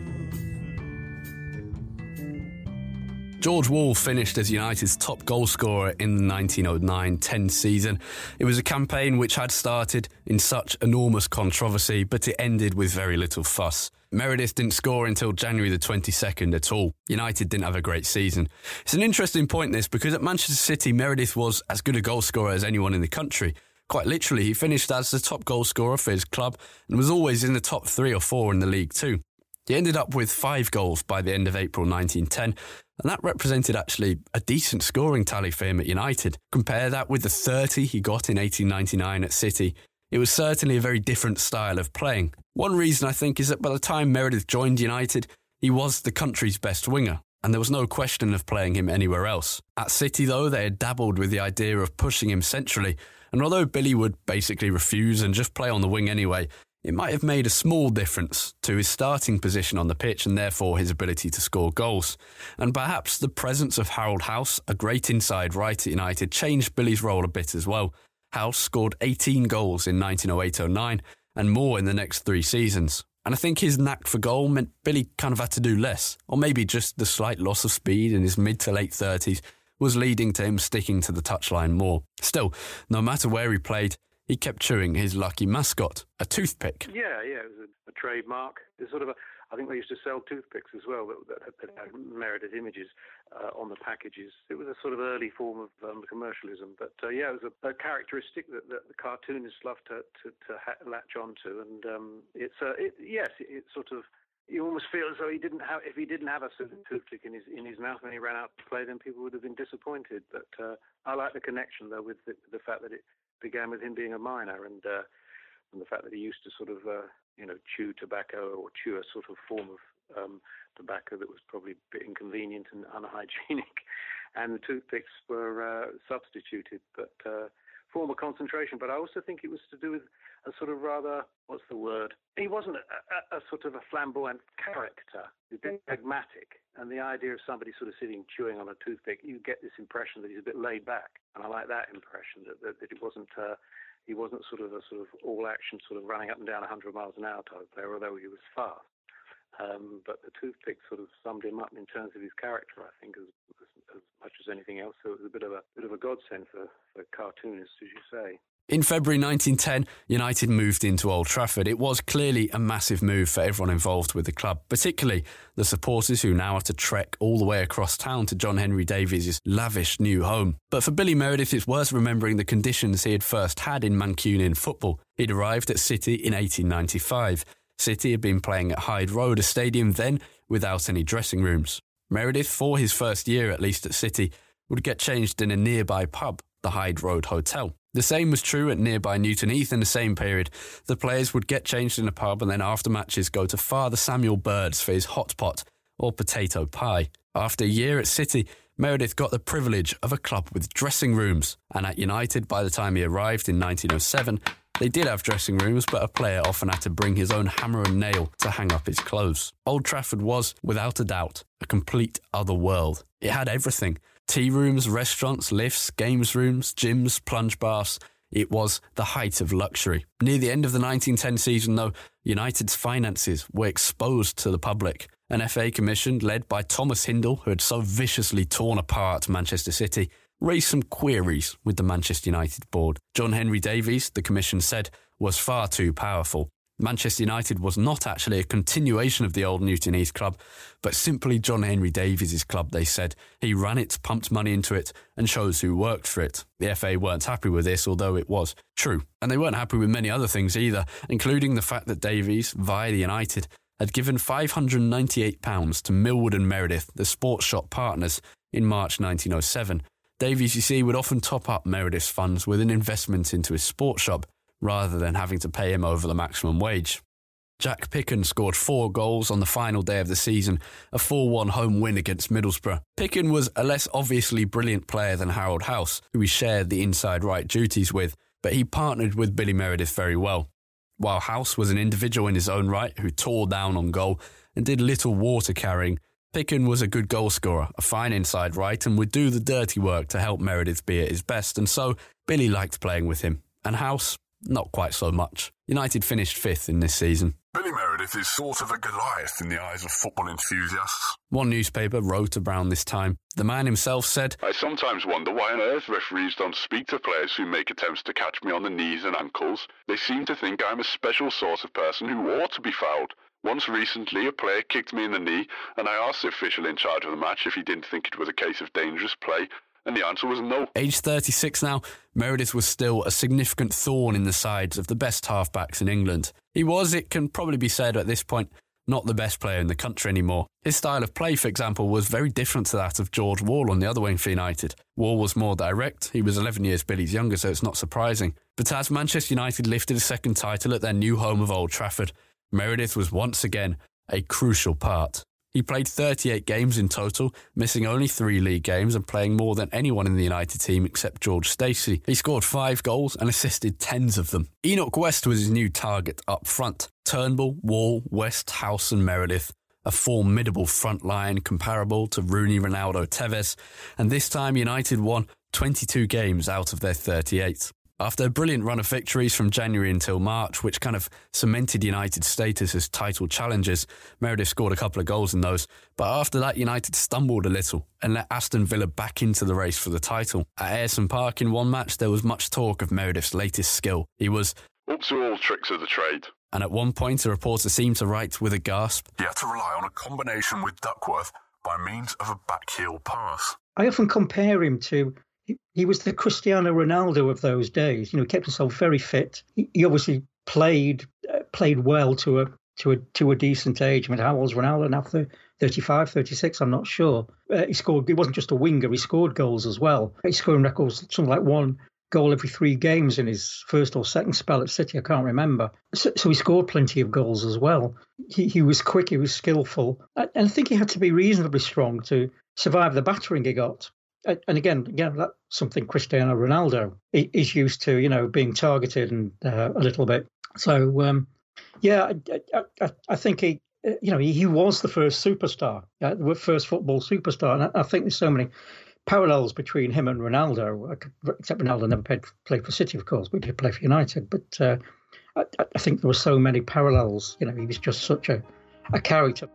George Wall finished as United's top goalscorer in the 1909 10 season. It was a campaign which had started in such enormous controversy, but it ended with very little fuss. Meredith didn't score until January the 22nd at all. United didn't have a great season. It's an interesting point, this, because at Manchester City, Meredith was as good a goalscorer as anyone in the country. Quite literally, he finished as the top goalscorer for his club and was always in the top three or four in the league, too. He ended up with five goals by the end of April 1910, and that represented actually a decent scoring tally for him at United. Compare that with the 30 he got in 1899 at City. It was certainly a very different style of playing. One reason I think is that by the time Meredith joined United, he was the country's best winger, and there was no question of playing him anywhere else. At City, though, they had dabbled with the idea of pushing him centrally, and although Billy would basically refuse and just play on the wing anyway, it might have made a small difference to his starting position on the pitch and therefore his ability to score goals. And perhaps the presence of Harold Halse, a great inside right at United, changed Billy's role a bit as well. Halse scored 18 goals in 1908 09 and more in the next three seasons. And I think his knack for goal meant Billy kind of had to do less, or maybe just the slight loss of speed in his mid to late 30s was leading to him sticking to the touchline more. Still, no matter where he played, he kept chewing his lucky mascot, a toothpick. Yeah, yeah, it was a, a trademark. It's sort of a, I think they used to sell toothpicks as well that, that, that had Meredith images uh, on the packages. It was a sort of early form of um, commercialism, but uh, yeah, it was a, a characteristic that, that, the cartoonists loved to to, to ha- latch onto, and um, it's uh, it, yes, it, it sort of you almost feel as though he didn't have if he didn't have a toothpick in his in his mouth when he ran out to play, then people would have been disappointed. But uh, I like the connection though with the, the, fact that it began with him being a miner and uh, and the fact that he used to sort of uh, you know chew tobacco or chew a sort of form of um, tobacco that was probably a bit inconvenient and unhygienic, [laughs] and the toothpicks were uh, substituted. But uh, form of concentration. But I also think it was to do with a sort of rather, what's the word? He wasn't a, a, a sort of a flamboyant character. He was pragmatic. And the idea of somebody sort of sitting chewing on a toothpick, you get this impression that he's a bit laid back. And I like that impression that, that, that it wasn't. Uh, he wasn't sort of a sort of all action, sort of running up and down 100 miles an hour type player, although he was fast. Um, but the toothpick sort of summed him up in terms of his character, I think, as, as, as much as anything else. So it was a bit of a bit of a godsend for, for cartoonists, as you say. In February 1910, United moved into Old Trafford. It was clearly a massive move for everyone involved with the club, particularly the supporters who now had to trek all the way across town to John Henry Davies' lavish new home. But for Billy Meredith, it's worth remembering the conditions he had first had in Mancunian football. He'd arrived at City in 1895. City had been playing at Hyde Road, a stadium then without any dressing rooms. Meredith, for his first year at least at City, would get changed in a nearby pub, the Hyde Road Hotel. The same was true at nearby Newton Heath in the same period. The players would get changed in a pub and then after matches go to Father Samuel Bird's for his hot pot or potato pie. After a year at City, Meredith got the privilege of a club with dressing rooms, and at United by the time he arrived in 1907, they did have dressing rooms, but a player often had to bring his own hammer and nail to hang up his clothes. Old Trafford was, without a doubt, a complete other world. It had everything tea rooms, restaurants, lifts, games rooms, gyms, plunge baths. It was the height of luxury. Near the end of the 1910 season, though, United's finances were exposed to the public. An FA commission led by Thomas Hindle, who had so viciously torn apart Manchester City, raised some queries with the Manchester United board. John Henry Davies, the Commission said, was far too powerful. Manchester United was not actually a continuation of the old Newton Heath club, but simply John Henry Davies' club, they said. He ran it, pumped money into it, and chose who worked for it. The FA weren't happy with this, although it was true. And they weren't happy with many other things either, including the fact that Davies, via the United, had given £598 to Millward and Meredith, the sports shop partners, in March 1907 Davies, you see, would often top up Meredith's funds with an investment into his sports shop rather than having to pay him over the maximum wage. Jack Picken scored four goals on the final day of the season, a 4 1 home win against Middlesbrough. Picken was a less obviously brilliant player than Harold Halse, who he shared the inside right duties with, but he partnered with Billy Meredith very well. While Halse was an individual in his own right who tore down on goal and did little water carrying, Picken was a good goalscorer, a fine inside right, and would do the dirty work to help Meredith be at his best, and so Billy liked playing with him. And Halse, not quite so much. United finished fifth in this season. Billy Meredith is sort of a Goliath in the eyes of football enthusiasts. One newspaper wrote around this time. The man himself said, I sometimes wonder why on earth referees don't speak to players who make attempts to catch me on the knees and ankles. They seem to think I'm a special sort of person who ought to be fouled. Once recently, a player kicked me in the knee, and I asked the official in charge of the match if he didn't think it was a case of dangerous play, and the answer was no. Age 36 now, Meredith was still a significant thorn in the sides of the best halfbacks in England. He was, it can probably be said at this point, not the best player in the country anymore. His style of play, for example, was very different to that of George Wall on the other wing for United. Wall was more direct. He was 11 years Billy's younger, so it's not surprising. But as Manchester United lifted a second title at their new home of Old Trafford, Meredith was once again a crucial part. He played 38 games in total, missing only three league games and playing more than anyone in the United team except George Stacey. He scored five goals and assisted tens of them. Enoch West was his new target up front. Turnbull, Wall, West, Halse, and Meredith. A formidable front line comparable to Rooney, Ronaldo, Tevez. And this time United won 22 games out of their 38. After a brilliant run of victories from January until March, which kind of cemented United's status as title challengers, Meredith scored a couple of goals in those. But after that, United stumbled a little and let Aston Villa back into the race for the title. At Ayresome Park in one match, there was much talk of Meredith's latest skill. He was up to all tricks of the trade. And at one point, a reporter seemed to write with a gasp He had to rely on a combination with Duckworth by means of a backheel pass. I often compare him to he, was the Cristiano Ronaldo of those days. You know, he kept himself very fit. He, obviously played uh, played well to a to a to a decent age. I mean, how old Ronaldo now? 35, 36, I'm not sure. Uh, he scored. He wasn't just a winger. He scored goals as well. He's scoring records something like one goal every three games in his first or second spell at City. I can't remember. So, so he scored plenty of goals as well. He, he was quick, he was skillful. And I think he had to be reasonably strong to survive the battering he got. And again, again, that's something Cristiano Ronaldo is used to, you know, being targeted and uh, a little bit. So, um, yeah, I, I, I, think he, you know, he, he was the first superstar, uh, the first football superstar. And I, I think there's so many parallels between him and Ronaldo, except Ronaldo never played, played for City, of course, but he did play for United. But uh, I, I, think there were so many parallels. You know, he was just such a, a character.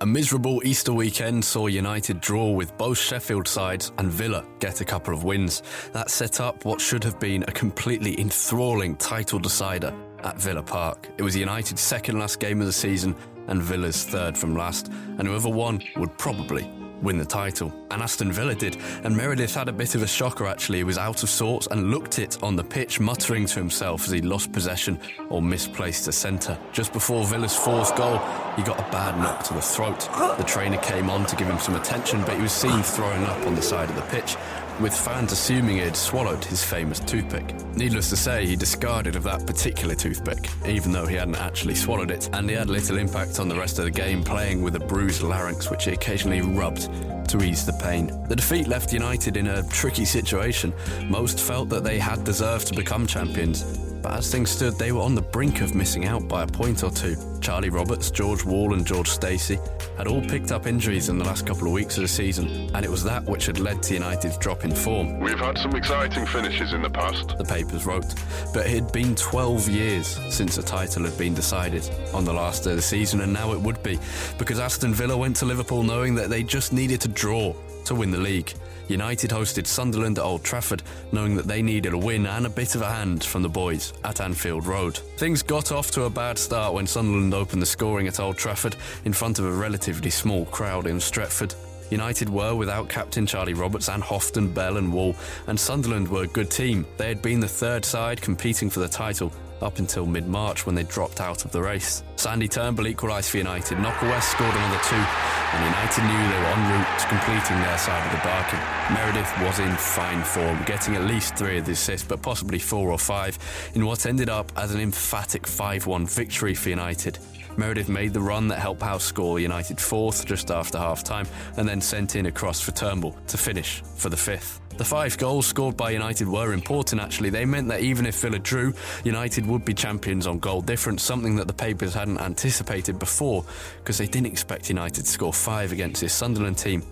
A miserable Easter weekend saw United draw with both Sheffield sides and Villa get a couple of wins. That set up what should have been a completely enthralling title decider at Villa Park. It was United's second last game of the season and Villa's third from last, and whoever won would probably win the title. And Aston Villa did. And Meredith had a bit of a shocker actually. He was out of sorts and looked it on the pitch, muttering to himself as he lost possession or misplaced a centre. Just before Villa's fourth goal, he got a bad knock to the throat. The trainer came on to give him some attention, but he was seen throwing up on the side of the pitch with fans assuming he had swallowed his famous toothpick. Needless to say, he discarded of that particular toothpick, even though he hadn't actually swallowed it, and he had little impact on the rest of the game, playing with a bruised larynx which he occasionally rubbed to ease the pain. The defeat left United in a tricky situation. Most felt that they had deserved to become champions, but as things stood, they were on the brink of missing out by a point or two. Charlie Roberts, George Wall, and George Stacey had all picked up injuries in the last couple of weeks of the season, and it was that which had led to United's drop in form. We've had some exciting finishes in the past, the papers wrote, but it had been 12 years since a title had been decided on the last day of the season, and now it would be, because Aston Villa went to Liverpool knowing that they just needed to draw to win the league. United hosted Sunderland at Old Trafford, knowing that they needed a win and a bit of a hand from the boys at Anfield Road. Things got off to a bad start when Sunderland opened the scoring at Old Trafford in front of a relatively small crowd in Stretford. United were without captain Charlie Roberts and Houghton, Bell and Wall, and Sunderland were a good team. They had been the third side competing for the title up until mid March when they dropped out of the race. Sandy Turnbull equalised for United, Enoch West scored another two, and United knew they were en route to completing their side of the bargain. Meredith was in fine form, getting at least three of the assists, but possibly four or five, in what ended up as an emphatic 5 1 victory for United. Meredith made the run that helped Halse score United fourth just after half time and then sent in a cross for Turnbull to finish for the fifth. The five goals scored by United were important actually. They meant that even if Villa drew, United would be champions on goal difference, something that the papers hadn't anticipated before because they didn't expect United to score five against this Sunderland team.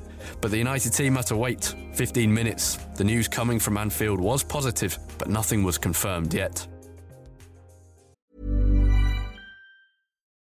But the United team had to wait 15 minutes. The news coming from Anfield was positive, but nothing was confirmed yet.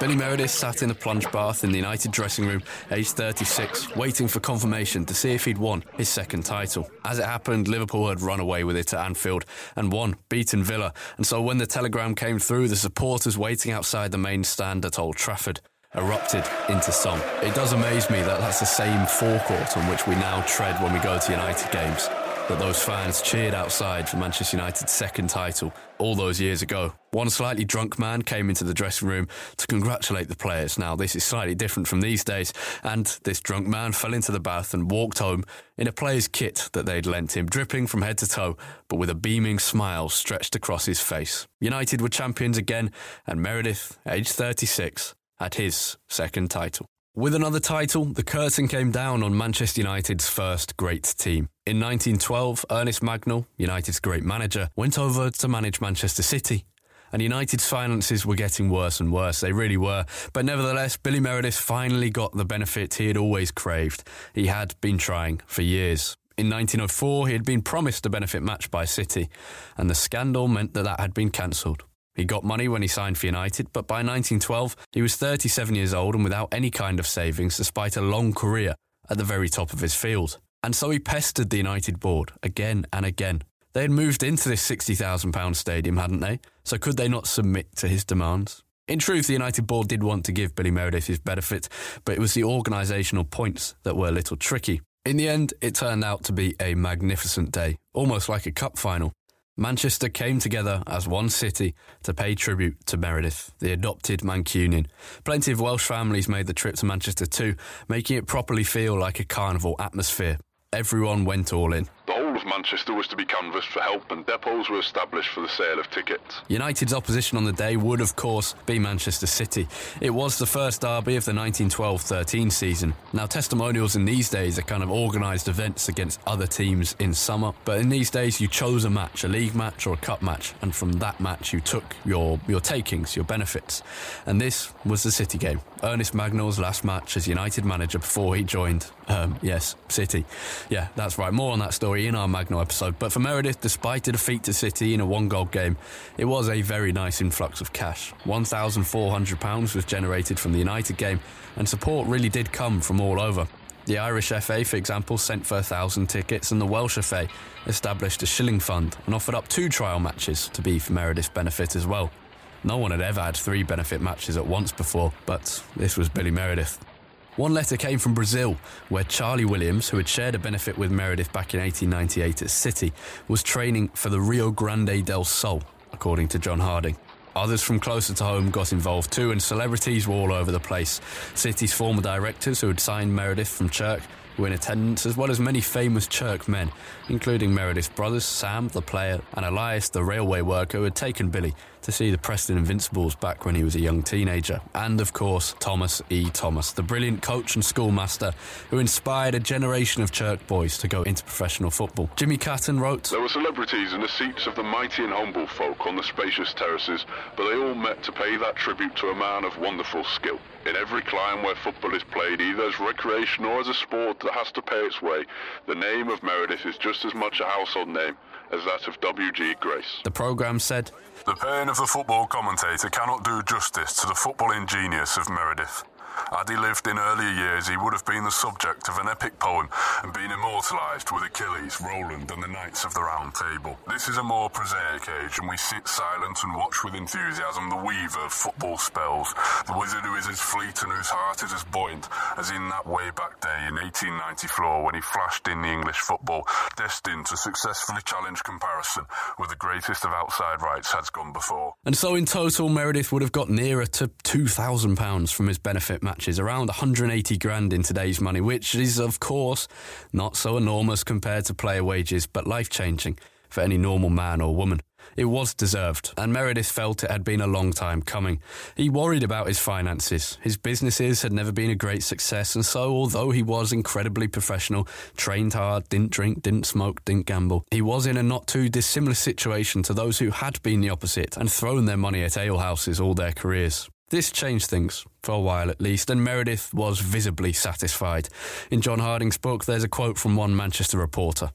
Billy Meredith sat in a plunge bath in the United dressing room, aged 36, waiting for confirmation to see if he'd won his second title. As it happened, Liverpool had run away with it at Anfield and won, beaten Villa. And so when the telegram came through, the supporters waiting outside the main stand at Old Trafford erupted into song. It does amaze me that that's the same forecourt on which we now tread when we go to United games that those fans cheered outside for Manchester United's second title all those years ago. One slightly drunk man came into the dressing room to congratulate the players. Now, this is slightly different from these days, and this drunk man fell into the bath and walked home in a player's kit that they'd lent him, dripping from head to toe, but with a beaming smile stretched across his face. United were champions again, and Meredith, aged 36, had his second title. With another title, the curtain came down on Manchester United's first great team. In 1912, Ernest Mangnall, United's great manager, went over to manage Manchester City. And United's finances were getting worse and worse. They really were. But nevertheless, Billy Meredith finally got the benefit he had always craved. He had been trying for years. In 1904, he had been promised a benefit match by City, and the scandal meant that that had been cancelled. He got money when he signed for United, but by 1912, he was 37 years old and without any kind of savings despite a long career at the very top of his field. And so he pestered the United board again and again. They had moved into this £60,000 stadium, hadn't they? So could they not submit to his demands? In truth, the United board did want to give Billy Meredith his benefit, but it was the organisational points that were a little tricky. In the end, it turned out to be a magnificent day, almost like a cup final. Manchester came together as one city to pay tribute to Meredith, the adopted Mancunian. Plenty of Welsh families made the trip to Manchester too, making it properly feel like a carnival atmosphere. Everyone went all in. Manchester was to be canvassed for help, and depots were established for the sale of tickets. United's opposition on the day would, of course, be Manchester City. It was the first derby of the 1912 13 season. Now, testimonials in these days are kind of organised events against other teams in summer, but in these days you chose a match, a league match or a cup match, and from that match you took your, your takings, your benefits. And this was the City game. Ernest Mangnall's last match as United manager before he joined, um, yes, City. Yeah, that's right. More on that story in our Mangnall episode. But for Meredith, despite a defeat to City in a one goal game, it was a very nice influx of cash. £1,400 was generated from the United game, and support really did come from all over. The Irish FA, for example, sent for a thousand tickets, and the Welsh FA established a shilling fund and offered up two trial matches to be for Meredith's benefit as well. No one had ever had three benefit matches at once before, but this was Billy Meredith. One letter came from Brazil, where Charlie Williams, who had shared a benefit with Meredith back in 1898 at City, was training for the Rio Grande del Sol, according to John Harding. Others from closer to home got involved too, and celebrities were all over the place. City's former directors, who had signed Meredith from Chirk, were in attendance, as well as many famous Chirk men, including Meredith's brothers, Sam, the player, and Elias, the railway worker, who had taken Billy to see the Preston Invincibles back when he was a young teenager. And of course, Thomas E. Thomas, the brilliant coach and schoolmaster who inspired a generation of Chirk boys to go into professional football. Jimmy Catton wrote There were celebrities in the seats of the mighty and humble folk on the spacious terraces, but they all met to pay that tribute to a man of wonderful skill. In every clime where football is played, either as recreation or as a sport that has to pay its way, the name of Meredith is just as much a household name as that of W.G. Grace. The programme said The pen of the football commentator cannot do justice to the footballing genius of Meredith. Had he lived in earlier years, he would have been the subject of an epic poem and been immortalised with Achilles, Roland, and the Knights of the Round Table. This is a more prosaic age, and we sit silent and watch with enthusiasm the weaver of football spells, the wizard who is as fleet and whose heart is as buoyant as in that way back day in 1894 when he flashed in the English football, destined to successfully challenge comparison with the greatest of outside rights has gone before. And so in total, Meredith would have got nearer to £2,000 from his benefit matches, around 180 grand in today's money, which is, of course, not so enormous compared to player wages, but life changing for any normal man or woman. It was deserved, and Meredith felt it had been a long time coming. He worried about his finances. His businesses had never been a great success, and so, although he was incredibly professional, trained hard, didn't drink, didn't smoke, didn't gamble, he was in a not too dissimilar situation to those who had been the opposite and thrown their money at alehouses all their careers. This changed things, for a while at least, and Meredith was visibly satisfied. In John Harding's book, there's a quote from one Manchester reporter.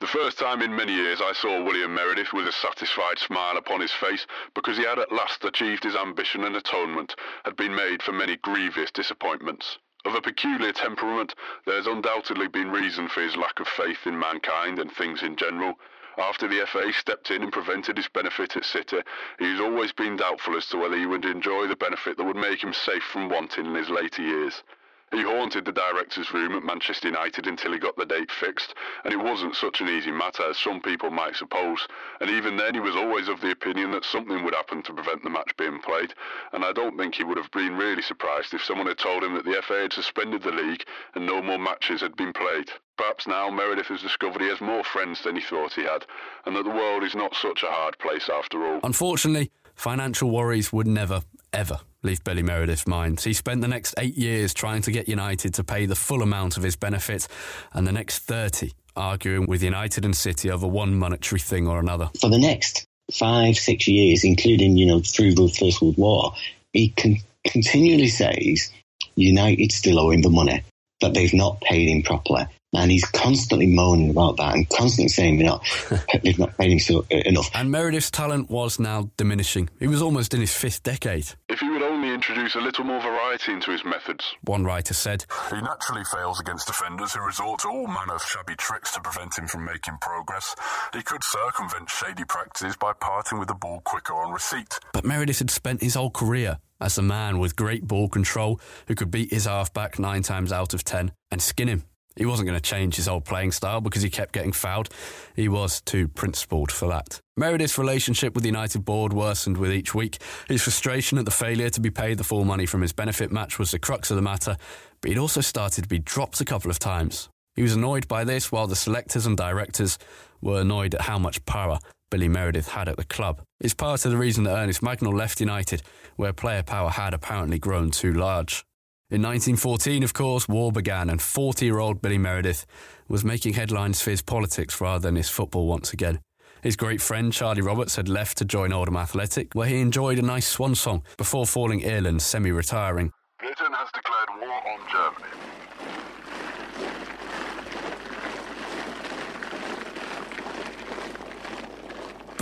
The first time in many years I saw William Meredith with a satisfied smile upon his face because he had at last achieved his ambition and atonement had been made for many grievous disappointments. Of a peculiar temperament, there has undoubtedly been reason for his lack of faith in mankind and things in general. After the FA stepped in and prevented his benefit at City, he has always been doubtful as to whether he would enjoy the benefit that would make him safe from wanting in his later years. He haunted the director's room at Manchester United until he got the date fixed, and it wasn't such an easy matter as some people might suppose. And even then, he was always of the opinion that something would happen to prevent the match being played. And I don't think he would have been really surprised if someone had told him that the FA had suspended the league and no more matches had been played. Perhaps now Meredith has discovered he has more friends than he thought he had, and that the world is not such a hard place after all. Unfortunately, financial worries would never, ever leave Billy Meredith's mind. He spent the next eight years trying to get United to pay the full amount of his benefit, and the next 30 arguing with United and City over one monetary thing or another. For the next five, six years, including, you know, through the First World War, he con- continually says United still owe him the money, that they've not paid him properly. And he's constantly moaning about that and constantly saying they're not, [laughs] [laughs] they've not paid him so, uh, enough. And Meredith's talent was now diminishing. He was almost in his fifth decade. If he would only introduce a little more variety into his methods. One writer said, He naturally fails against defenders who resort to all manner of shabby tricks to prevent him from making progress. He could circumvent shady practices by parting with the ball quicker on receipt. But Meredith had spent his whole career as a man with great ball control who could beat his halfback nine times out of ten and skin him. He wasn't going to change his old playing style because he kept getting fouled. He was too principled for that. Meredith's relationship with the United board worsened with each week. His frustration at the failure to be paid the full money from his benefit match was the crux of the matter, but he'd also started to be dropped a couple of times. He was annoyed by this, while the selectors and directors were annoyed at how much power Billy Meredith had at the club. It's part of the reason that Ernest Mangnall left United, where player power had apparently grown too large. In 1914, of course, war began, and 40 year old Billy Meredith was making headlines for his politics rather than his football once again. His great friend Charlie Roberts had left to join Oldham Athletic, where he enjoyed a nice swan song before falling ill and semi retiring. Britain has declared war on Germany.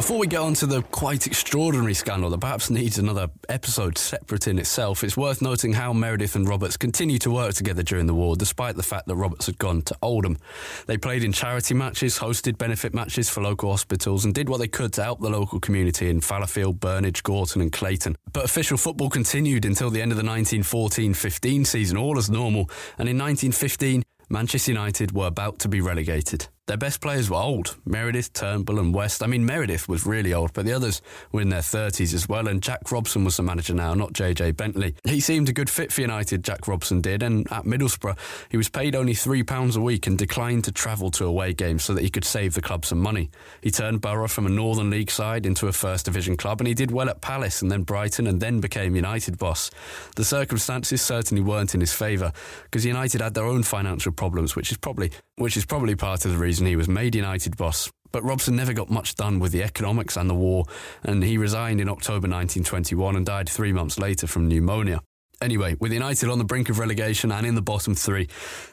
Before we get on to the quite extraordinary scandal that perhaps needs another episode separate in itself, it's worth noting how Meredith and Roberts continued to work together during the war, despite the fact that Roberts had gone to Oldham. They played in charity matches, hosted benefit matches for local hospitals, and did what they could to help the local community in Fallowfield, Burnage, Gorton, and Clayton. But official football continued until the end of the 1914 15 season, all as normal, and in 1915, Manchester United were about to be relegated. Their best players were old Meredith, Turnbull, and West. I mean, Meredith was really old, but the others were in their 30s as well. And Jack Robson was the manager now, not JJ Bentley. He seemed a good fit for United, Jack Robson did. And at Middlesbrough, he was paid only £3 a week and declined to travel to away games so that he could save the club some money. He turned Borough from a Northern League side into a First Division club, and he did well at Palace and then Brighton and then became United boss. The circumstances certainly weren't in his favour because United had their own financial problems, which is probably which is probably part of the reason he was made United boss. But Robson never got much done with the economics and the war, and he resigned in October 1921 and died three months later from pneumonia. Anyway, with United on the brink of relegation and in the bottom three,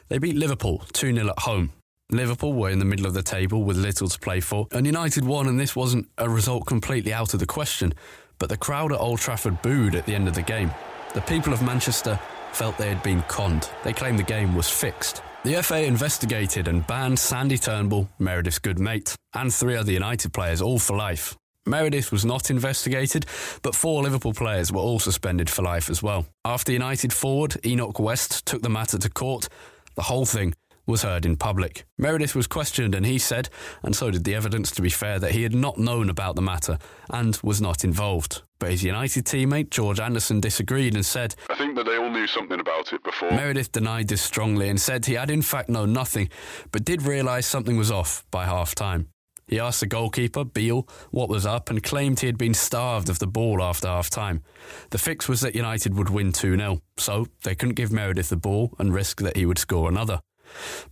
they beat Liverpool 2 0 at home. Liverpool were in the middle of the table with little to play for, and United won, and this wasn't a result completely out of the question. But the crowd at Old Trafford booed at the end of the game. The people of Manchester felt they had been conned. They claimed the game was fixed. The FA investigated and banned Sandy Turnbull, Meredith's good mate, and three other United players, all for life. Meredith was not investigated, but four Liverpool players were all suspended for life as well. After United forward Enoch West took the matter to court, the whole thing was heard in public. Meredith was questioned and he said, and so did the evidence to be fair, that he had not known about the matter and was not involved. But his United teammate George Anderson disagreed and said, I think that they all knew something about it before. Meredith denied this strongly and said he had in fact known nothing, but did realise something was off by half time. He asked the goalkeeper, Beale, what was up and claimed he had been starved of the ball after half time. The fix was that United would win 2 0, so they couldn't give Meredith the ball and risk that he would score another.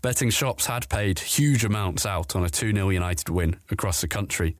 Betting shops had paid huge amounts out on a 2 0 United win across the country.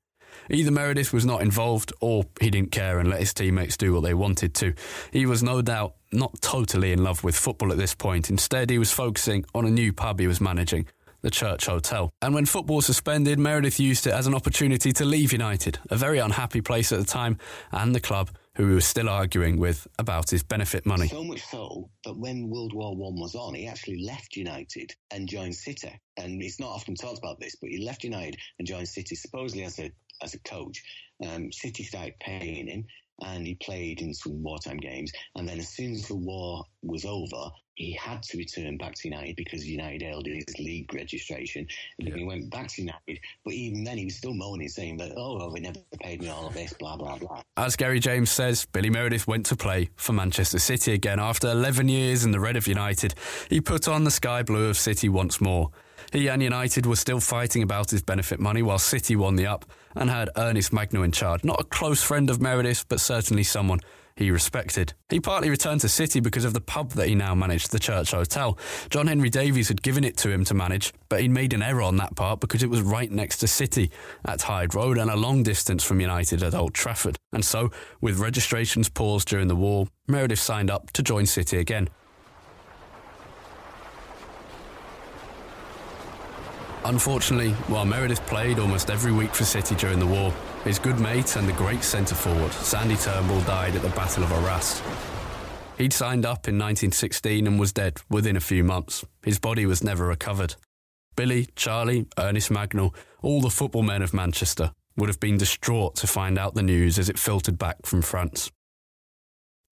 Either Meredith was not involved or he didn't care and let his teammates do what they wanted to. He was no doubt not totally in love with football at this point. Instead, he was focusing on a new pub he was managing, the Church Hotel. And when football suspended, Meredith used it as an opportunity to leave United, a very unhappy place at the time, and the club who he was still arguing with about his benefit money. So much so that when World War One was on, he actually left United and joined City. And it's not often talked about this, but he left United and joined City supposedly as a as a coach. Um, City started paying him, and he played in some wartime games. And then as soon as the war was over, he had to return back to United because United held his league registration. And yeah. he went back to United. But even then, he was still moaning, saying that, oh, well, they never paid me all of this, blah, blah, blah. As Gary James says, Billy Meredith went to play for Manchester City again. After 11 years in the red of United, he put on the sky blue of City once more. He and United were still fighting about his benefit money while City won the up and had Ernest Mangnall in charge. Not a close friend of Meredith, but certainly someone he respected. He partly returned to City because of the pub that he now managed, the Church Hotel. John Henry Davies had given it to him to manage, but he'd made an error on that part because it was right next to City at Hyde Road and a long distance from United at Old Trafford. And so, with registrations paused during the war, Meredith signed up to join City again. Unfortunately, while Meredith played almost every week for City during the war, his good mate and the great centre forward, Sandy Turnbull, died at the Battle of Arras. He'd signed up in 1916 and was dead within a few months. His body was never recovered. Billy, Charlie, Ernest Mangnall, all the football men of Manchester would have been distraught to find out the news as it filtered back from France.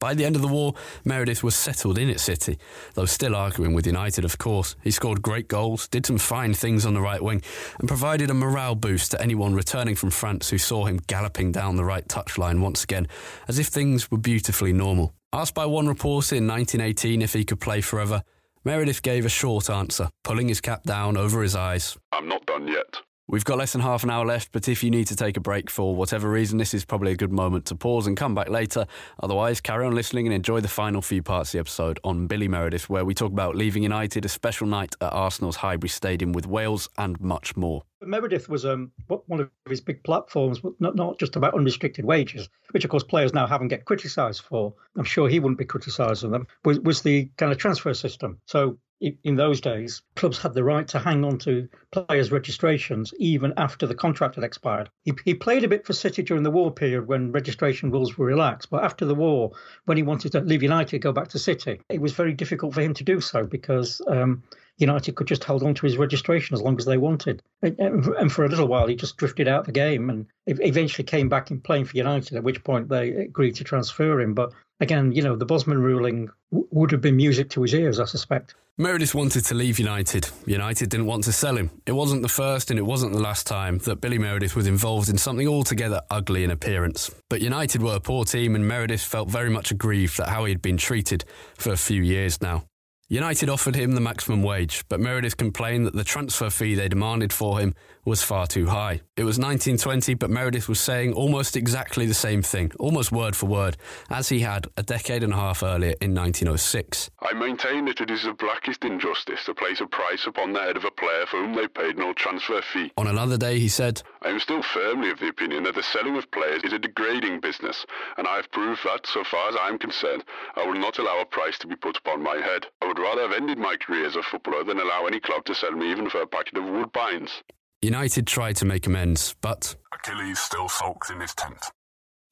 By the end of the war, Meredith was settled in at City, though still arguing with United, of course. He scored great goals, did some fine things on the right wing, and provided a morale boost to anyone returning from France who saw him galloping down the right touchline once again, as if things were beautifully normal. Asked by one reporter in 1918 if he could play forever, Meredith gave a short answer, pulling his cap down over his eyes. I'm not done yet. We've got less than half an hour left, but if you need to take a break for whatever reason, this is probably a good moment to pause and come back later. Otherwise, carry on listening and enjoy the final few parts of the episode on Billy Meredith, where we talk about leaving United, a special night at Arsenal's Highbury Stadium with Wales, and much more. Meredith was um, one of his big platforms, not, not just about unrestricted wages, which of course players now haven't get criticised for. I'm sure he wouldn't be criticising them. Was, was the kind of transfer system. So in those days, clubs had the right to hang on to players' registrations even after the contract had expired. He, he, played a bit for City during the war period when registration rules were relaxed, but after the war, when he wanted to leave United, go back to City, it was very difficult for him to do so because um, United could just hold on to his registration as long as they wanted. And for a little while, he just drifted out the game and eventually came back in playing for United, at which point they agreed to transfer him. But again, you know, the Bosman ruling w- would have been music to his ears, I suspect. Meredith wanted to leave United. United didn't want to sell him. It wasn't the first and it wasn't the last time that Billy Meredith was involved in something altogether ugly in appearance. But United were a poor team and Meredith felt very much aggrieved at how he had been treated for a few years now. United offered him the maximum wage, but Meredith complained that the transfer fee they demanded for him was far too high. It was 1920, but Meredith was saying almost exactly the same thing, almost word for word, as he had a decade and a half earlier in 1906. I maintain that it is the blackest injustice to place a price upon the head of a player for whom they paid no transfer fee. On another day, he said, I am still firmly of the opinion that the selling of players is a degrading business, and I have proved that, so far as I am concerned, I will not allow a price to be put upon my head. I would rather have ended my career as a footballer than allow any club to sell me even for a packet of woodbines. United tried to make amends, but. Achilles still sulked in his tent.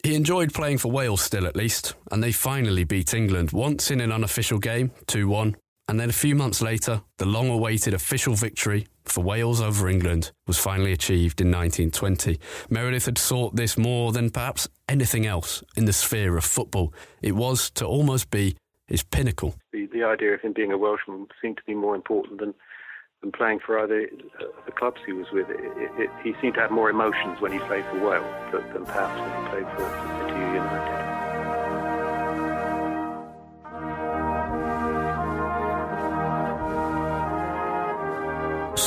He enjoyed playing for Wales still, at least, and they finally beat England once in an unofficial game, 2 1. And then a few months later, the long awaited official victory for Wales over England was finally achieved in 1920. Meredith had sought this more than perhaps anything else in the sphere of football. It was to almost be his pinnacle. The, the idea of him being a Welshman seemed to be more important than than playing for either uh, the clubs he was with. It, it, he seemed to have more emotions when he played for Wales than perhaps when he played for City United.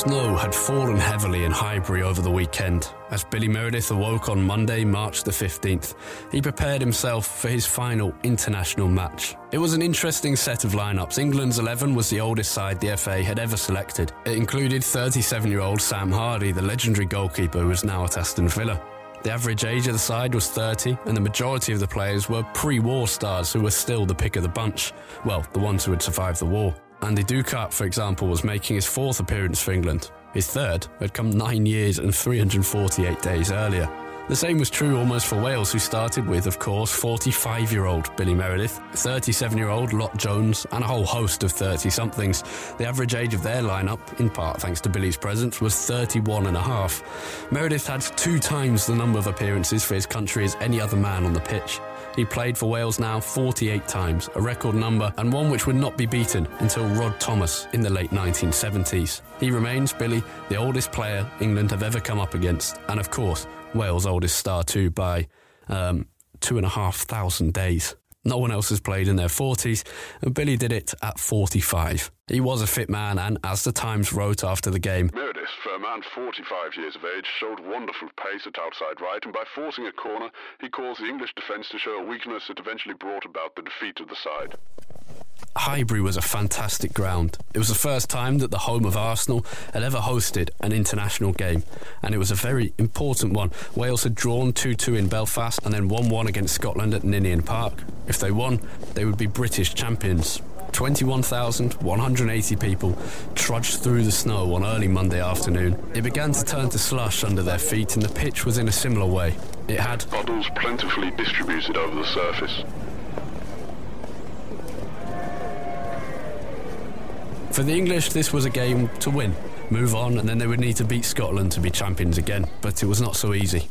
Snow had fallen heavily in Highbury over the weekend. As Billy Meredith awoke on Monday, March the 15th, he prepared himself for his final international match. It was an interesting set of lineups. England's 11 was the oldest side the FA had ever selected. It included 37 year old Sam Hardy, the legendary goalkeeper who is now at Aston Villa. The average age of the side was 30, and the majority of the players were pre war stars who were still the pick of the bunch. Well, the ones who had survived the war. Andy Ducat, for example, was making his fourth appearance for England. His third had come nine years and 348 days earlier. The same was true almost for Wales, who started with, of course, 45 year old Billy Meredith, 37 year old Lot Jones, and a whole host of 30 somethings. The average age of their lineup, in part thanks to Billy's presence, was 31 and a half. Meredith had two times the number of appearances for his country as any other man on the pitch. He played for Wales now 48 times, a record number and one which would not be beaten until Rod Thomas in the late 1970s. He remains, Billy, the oldest player England have ever come up against, and of course, Wales' oldest star too by um, two and a half thousand days. No one else has played in their 40s, and Billy did it at 45. He was a fit man, and as the Times wrote after the game, Meredith, a man 45 years of age, showed wonderful pace at outside right, and by forcing a corner, he caused the English defence to show a weakness that eventually brought about the defeat of the side. Highbury was a fantastic ground. It was the first time that the home of Arsenal had ever hosted an international game, and it was a very important one. Wales had drawn 2 2 in Belfast and then 1 1 against Scotland at Ninian Park. If they won, they would be British champions. 21,180 people trudged through the snow on early Monday afternoon. It began to turn to slush under their feet, and the pitch was in a similar way. It had puddles plentifully distributed over the surface. For the English, this was a game to win, move on, and then they would need to beat Scotland to be champions again. But it was not so easy.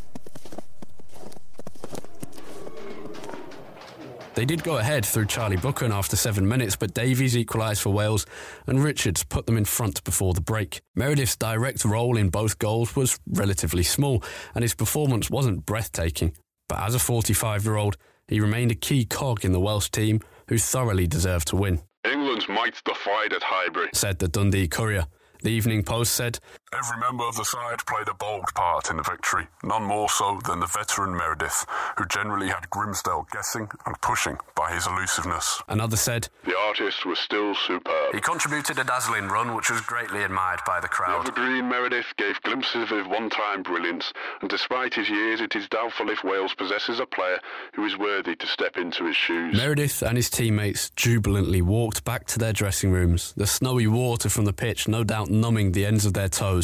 They did go ahead through Charlie Buchan after seven minutes, but Davies equalised for Wales and Richards put them in front before the break. Meredith's direct role in both goals was relatively small, and his performance wasn't breathtaking. But as a 45 year old, he remained a key cog in the Welsh team who thoroughly deserved to win. England's might defied at Highbury, said the Dundee Courier. The Evening Post said, Every member of the side played a bold part in the victory, none more so than the veteran Meredith, who generally had Grimsdell guessing and pushing by his elusiveness. Another said, The artist was still superb. He contributed a dazzling run, which was greatly admired by the crowd. The evergreen Meredith gave glimpses of his one time brilliance, and despite his years, it is doubtful if Wales possesses a player who is worthy to step into his shoes. Meredith and his teammates jubilantly walked back to their dressing rooms, the snowy water from the pitch no doubt numbing the ends of their toes,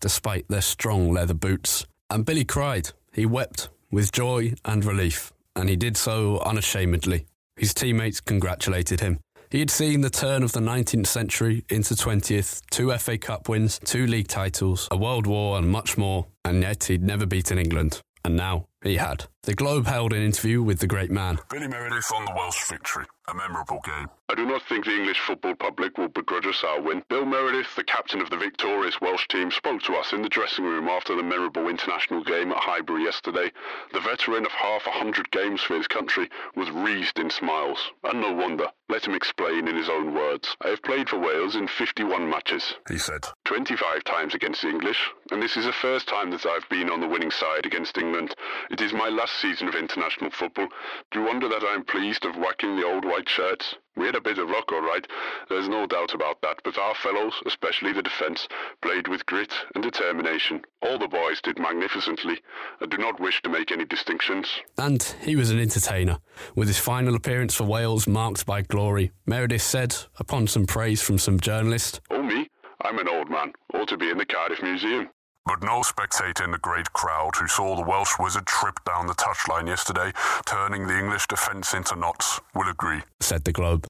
despite their strong leather boots. And Billy cried. He wept with joy and relief, and he did so unashamedly. His teammates congratulated him. He had seen the turn of the 19th century into 20th, two FA Cup wins, two league titles, a world war, and much more, and yet he'd never beaten England. And now he had. The Globe held an interview with the great man. Billy Meredith on the Welsh victory. A memorable game. I do not think the English football public will begrudge us our win. Bill Meredith, the captain of the victorious Welsh team, spoke to us in the dressing room after the memorable international game at Highbury yesterday. The veteran of half a hundred games for his country was wreathed in smiles. And no wonder. Let him explain in his own words. I have played for Wales in 51 matches. He said. 25 times against the English, and this is the first time that I've been on the winning side against England. It is my last season of international football. Do you wonder that I am pleased of whacking the old white shirts? We had a bit of luck, all right. There's no doubt about that. But our fellows, especially the defence, played with grit and determination. All the boys did magnificently. I do not wish to make any distinctions. And he was an entertainer. With his final appearance for Wales marked by glory, Meredith said, upon some praise from some journalist, Oh, me? I'm an old man. Ought to be in the Cardiff Museum. But no spectator in the great crowd who saw the Welsh wizard trip down the touchline yesterday, turning the English defence into knots, will agree, said the Globe.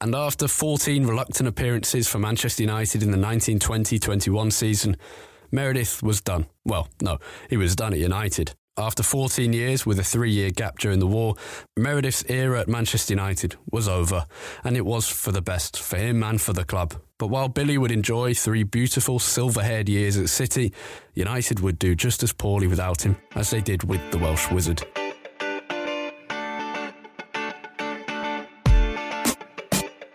And after 14 reluctant appearances for Manchester United in the 1920 21 season, Meredith was done. Well, no, he was done at United. After 14 years, with a three year gap during the war, Meredith's era at Manchester United was over, and it was for the best, for him and for the club. But while Billy would enjoy three beautiful silver haired years at City, United would do just as poorly without him as they did with the Welsh wizard.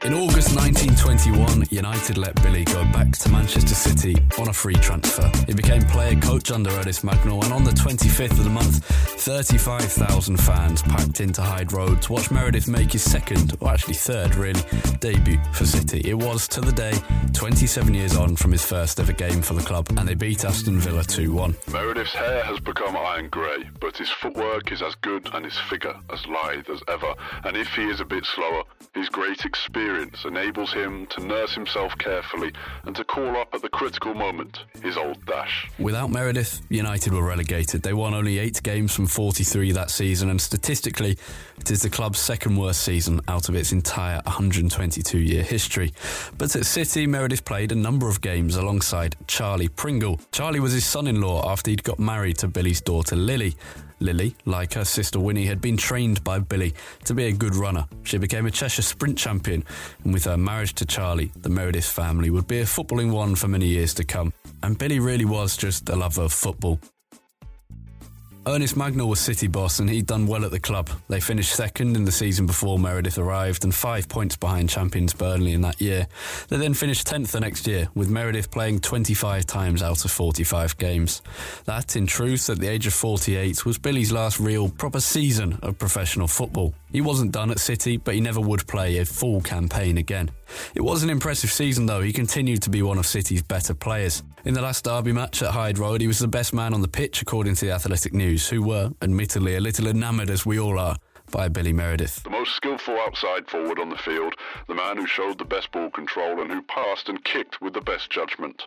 In August 1921, United let Billy go back to Manchester City on a free transfer. He became player coach under Ernest Mangnall, and on the 25th of the month, 35,000 fans packed into Hyde Road to watch Meredith make his second, or actually third really, debut for City. It was, to the day, 27 years on from his first ever game for the club, and they beat Aston Villa 2 1. Meredith's hair has become iron grey, but his footwork is as good and his figure as lithe as ever. And if he is a bit slower, his great experience enables him to nurse himself carefully and to call up at the critical moment his old dash. Without Meredith, United were relegated. They won only eight games from 43 that season, and statistically, it is the club's second worst season out of its entire 122 year history. But at City, Meredith played a number of games alongside Charlie Pringle. Charlie was his son in law after he'd got married to Billy's daughter Lily. Lily, like her sister Winnie, had been trained by Billy to be a good runner. She became a Cheshire sprint champion, and with her marriage to Charlie, the Meredith family would be a footballing one for many years to come. And Billy really was just a lover of football. Ernest Mangnall was City boss and he'd done well at the club. They finished second in the season before Meredith arrived and five points behind champions Burnley in that year. They then finished 10th the next year, with Meredith playing 25 times out of 45 games. That, in truth, at the age of 48, was Billy's last real proper season of professional football. He wasn't done at City, but he never would play a full campaign again. It was an impressive season though, he continued to be one of City's better players. In the last derby match at Hyde Road, he was the best man on the pitch according to the Athletic News, who were, admittedly, a little enamoured as we all are by Billy Meredith. The most skillful outside forward on the field, the man who showed the best ball control and who passed and kicked with the best judgment.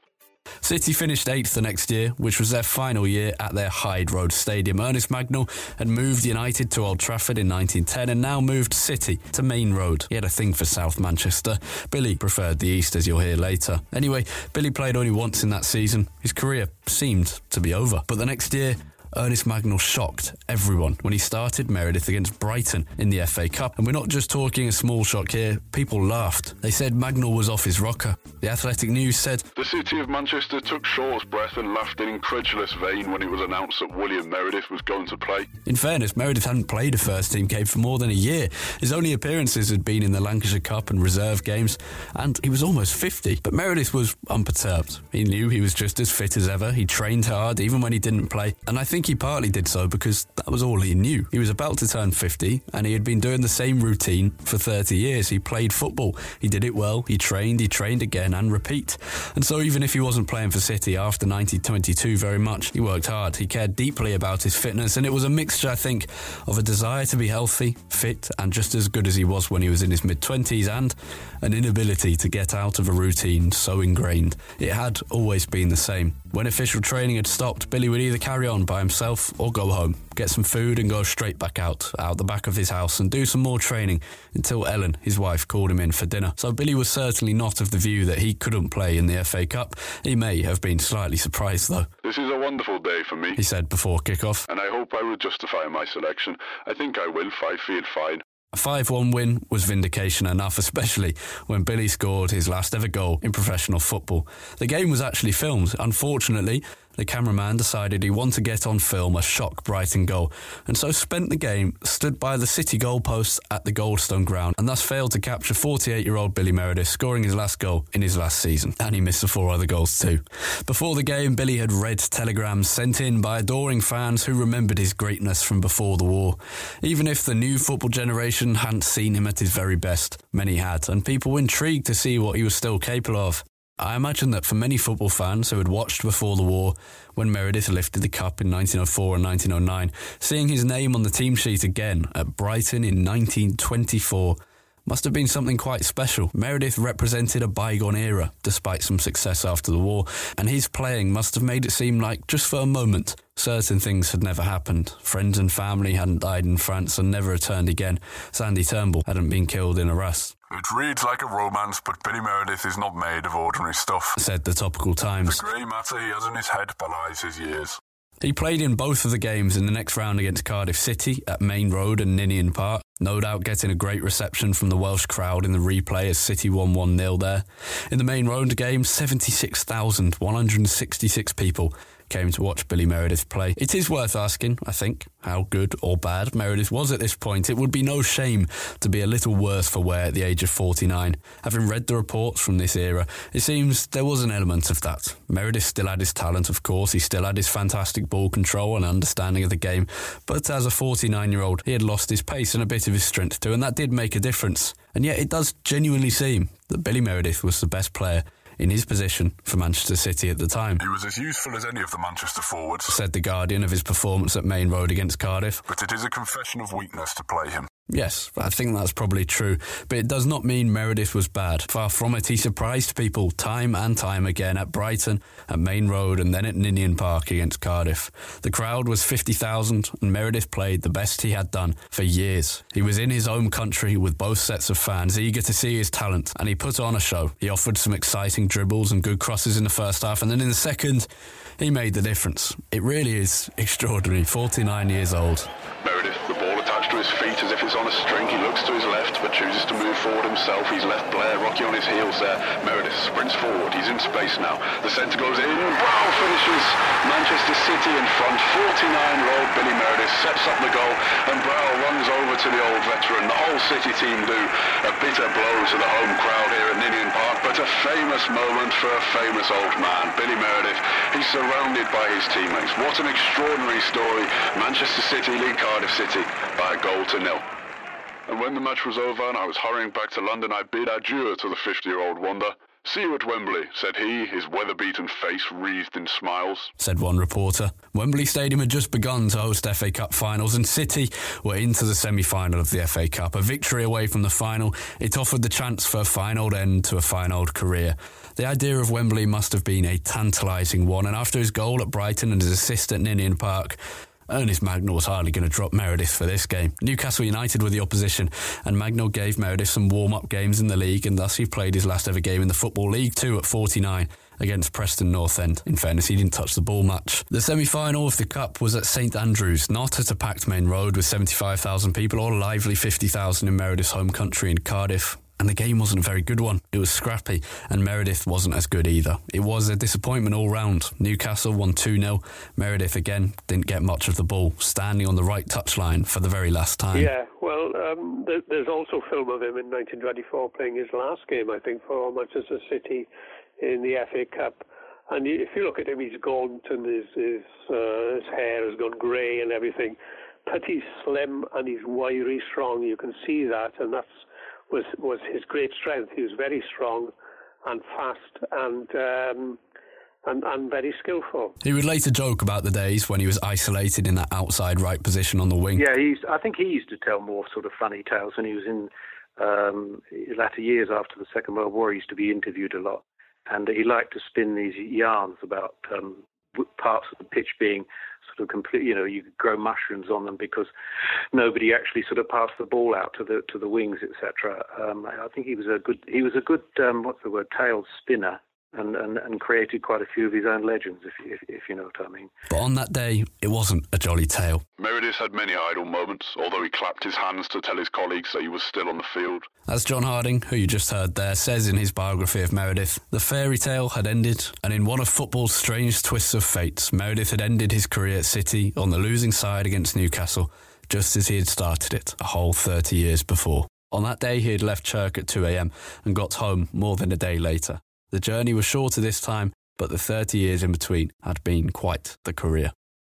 City finished eighth the next year, which was their final year at their Hyde Road Stadium. Ernest Mangnall had moved United to Old Trafford in 1910 and now moved City to Maine Road. He had a thing for South Manchester. Billy preferred the East, as you'll hear later. Anyway, Billy played only once in that season. His career seemed to be over. But the next year, Ernest Mangnall shocked everyone when he started Meredith against Brighton in the FA Cup. And we're not just talking a small shock here, people laughed. They said Mangnall was off his rocker. The Athletic News said The City of Manchester took Shaw's breath and laughed in incredulous vein when it was announced that William Meredith was going to play. In fairness, Meredith hadn't played a first team game for more than a year. His only appearances had been in the Lancashire Cup and reserve games, and he was almost 50. But Meredith was unperturbed. He knew he was just as fit as ever. He trained hard, even when he didn't play. And I think he partly did so because that was all he knew. He was about to turn 50, and he had been doing the same routine for 30 years. He played football. He did it well. He trained, he trained again, and repeat. And so even if he wasn't playing for City after 1922 very much, he worked hard. He cared deeply about his fitness, and it was a mixture, I think, of a desire to be healthy, fit, and just as good as he was when he was in his mid 20s, and an inability to get out of a routine so ingrained. It had always been the same. When official training had stopped, Billy would either carry on by himself or go home, get some food, and go straight back out, out the back of his house, and do some more training until Ellen, his wife, called him in for dinner. So Billy was certainly not of the view that he couldn't play in the FA Cup. He may have been slightly surprised, though. This is a wonderful day for me, he said before kick-off. And I hope I will justify my selection. I think I will, I feel fine. A 5 1 win was vindication enough, especially when Billy scored his last ever goal in professional football. The game was actually filmed. Unfortunately, the cameraman decided he wanted to get on film a shock Brighton goal, and so spent the game stood by the City goalposts at the Goldstone ground, and thus failed to capture 48 year old Billy Meredith scoring his last goal in his last season. And he missed the four other goals too. Before the game, Billy had read telegrams sent in by adoring fans who remembered his greatness from before the war. Even if the new football generation hadn't seen him at his very best, many had, and people were intrigued to see what he was still capable of. I imagine that for many football fans who had watched before the war, when Meredith lifted the cup in 1904 and 1909, seeing his name on the team sheet again at Brighton in 1924 must have been something quite special. Meredith represented a bygone era, despite some success after the war, and his playing must have made it seem like, just for a moment, certain things had never happened. Friends and family hadn't died in France and never returned again. Sandy Turnbull hadn't been killed in Arras. It reads like a romance, but Billy Meredith is not made of ordinary stuff, said the Topical Times. The grey matter he has in his head belies his years. He played in both of the games in the next round against Cardiff City at Maine Road and Ninian Park, no doubt getting a great reception from the Welsh crowd in the replay as City won 1 0 there. In the Maine Road game, 76,166 people came to watch Billy Meredith play. It is worth asking, I think, how good or bad Meredith was at this point. It would be no shame to be a little worse for wear at the age of 49. Having read the reports from this era, it seems there was an element of that. Meredith still had his talent, of course, he still had his fantastic ball control and understanding of the game, but as a 49 year old, he had lost his pace and a bit of his strength too, and that did make a difference. And yet it does genuinely seem that Billy Meredith was the best player in his position for Manchester City at the time. He was as useful as any of the Manchester forwards, said The Guardian of his performance at Maine Road against Cardiff. But it is a confession of weakness to play him. Yes, I think that's probably true, but it does not mean Meredith was bad. Far from it, he surprised people time and time again at Brighton, at Maine Road, and then at Ninian Park against Cardiff. The crowd was 50,000, and Meredith played the best he had done for years. He was in his home country with both sets of fans, eager to see his talent, and he put on a show. He offered some exciting dribbles and good crosses in the first half, and then in the second, he made the difference. It really is extraordinary. 49 years old. Meredith, to his feet as if it's on a string. He looks to his left, but chooses to move forward himself. He's left Blair, Rocky on his heels there. Meredith sprints forward. He's in space now. The centre goes in. Browell finishes. Manchester City in front. 49-year-old Billy Meredith sets up the goal, and Browell runs over to the old veteran. The whole City team do. A bitter blow to the home crowd here at Ninian Park, but a famous moment for a famous old man, Billy Meredith. He's surrounded by his teammates. What an extraordinary story. Manchester City lead Cardiff City by goal to nil. And when the match was over and I was hurrying back to London, I bid adieu to the 50-year-old wonder. See you at Wembley, said he, his weather-beaten face wreathed in smiles. Said one reporter. Wembley Stadium had just begun to host FA Cup finals, and City were into the semi-final of the FA Cup. A victory away from the final, it offered the chance for a fine old end to a fine old career. The idea of Wembley must have been a tantalising one, and after his goal at Brighton and his assist at Ninian Park, Ernest Mangnall was hardly going to drop Meredith for this game. Newcastle United were the opposition, and Mangnall gave Meredith some warm up games in the league, and thus he played his last ever game in the Football League too at 49 against Preston North End. In fairness, he didn't touch the ball much. The semi final of the Cup was at St Andrews, not at a packed Maine Road with 75,000 people or lively 50,000 in Meredith's home country in Cardiff and the game wasn't a very good one. It was scrappy, and Meredith wasn't as good either. It was a disappointment all round. Newcastle won 2 0. Meredith, again, didn't get much of the ball, standing on the right touchline for the very last time. Yeah, well, um, there's also film of him in 1924 playing his last game, I think, for Manchester City in the FA Cup. And if you look at him, he's gaunt and his his, uh, his hair has gone grey and everything. But he's slim and he's wiry, strong. You can see that, and that's was was his great strength. He was very strong and fast and. Um, and, and very skillful. He would later joke about the days when he was isolated in that outside right position on the wing. Yeah, he's, I think he used to tell more sort of funny tales when he was in um, latter years after the Second World War. He used to be interviewed a lot, and he liked to spin these yarns about um, parts of the pitch being sort of complete. You know, you could grow mushrooms on them because nobody actually sort of passed the ball out to the to the wings, etc. Um, I think he was a good he was a good um, what's the word tail spinner and, and, and created quite a few of his own legends, if, if, if, you know what I mean. But on that day, it wasn't a jolly tale. Meredith had many idle moments, although he clapped his hands to tell his colleagues that he was still on the field. As John Harding, who you just heard there, says in his biography of Meredith, the fairy tale had ended, and in one of football's strange twists of fate, Meredith had ended his career at City on the losing side against Newcastle, just as he had started it a whole 30 years before. On that day, he had left Chirk at 2am and got home more than a day later. The journey was shorter this time, but the 30 years in between had been quite the career.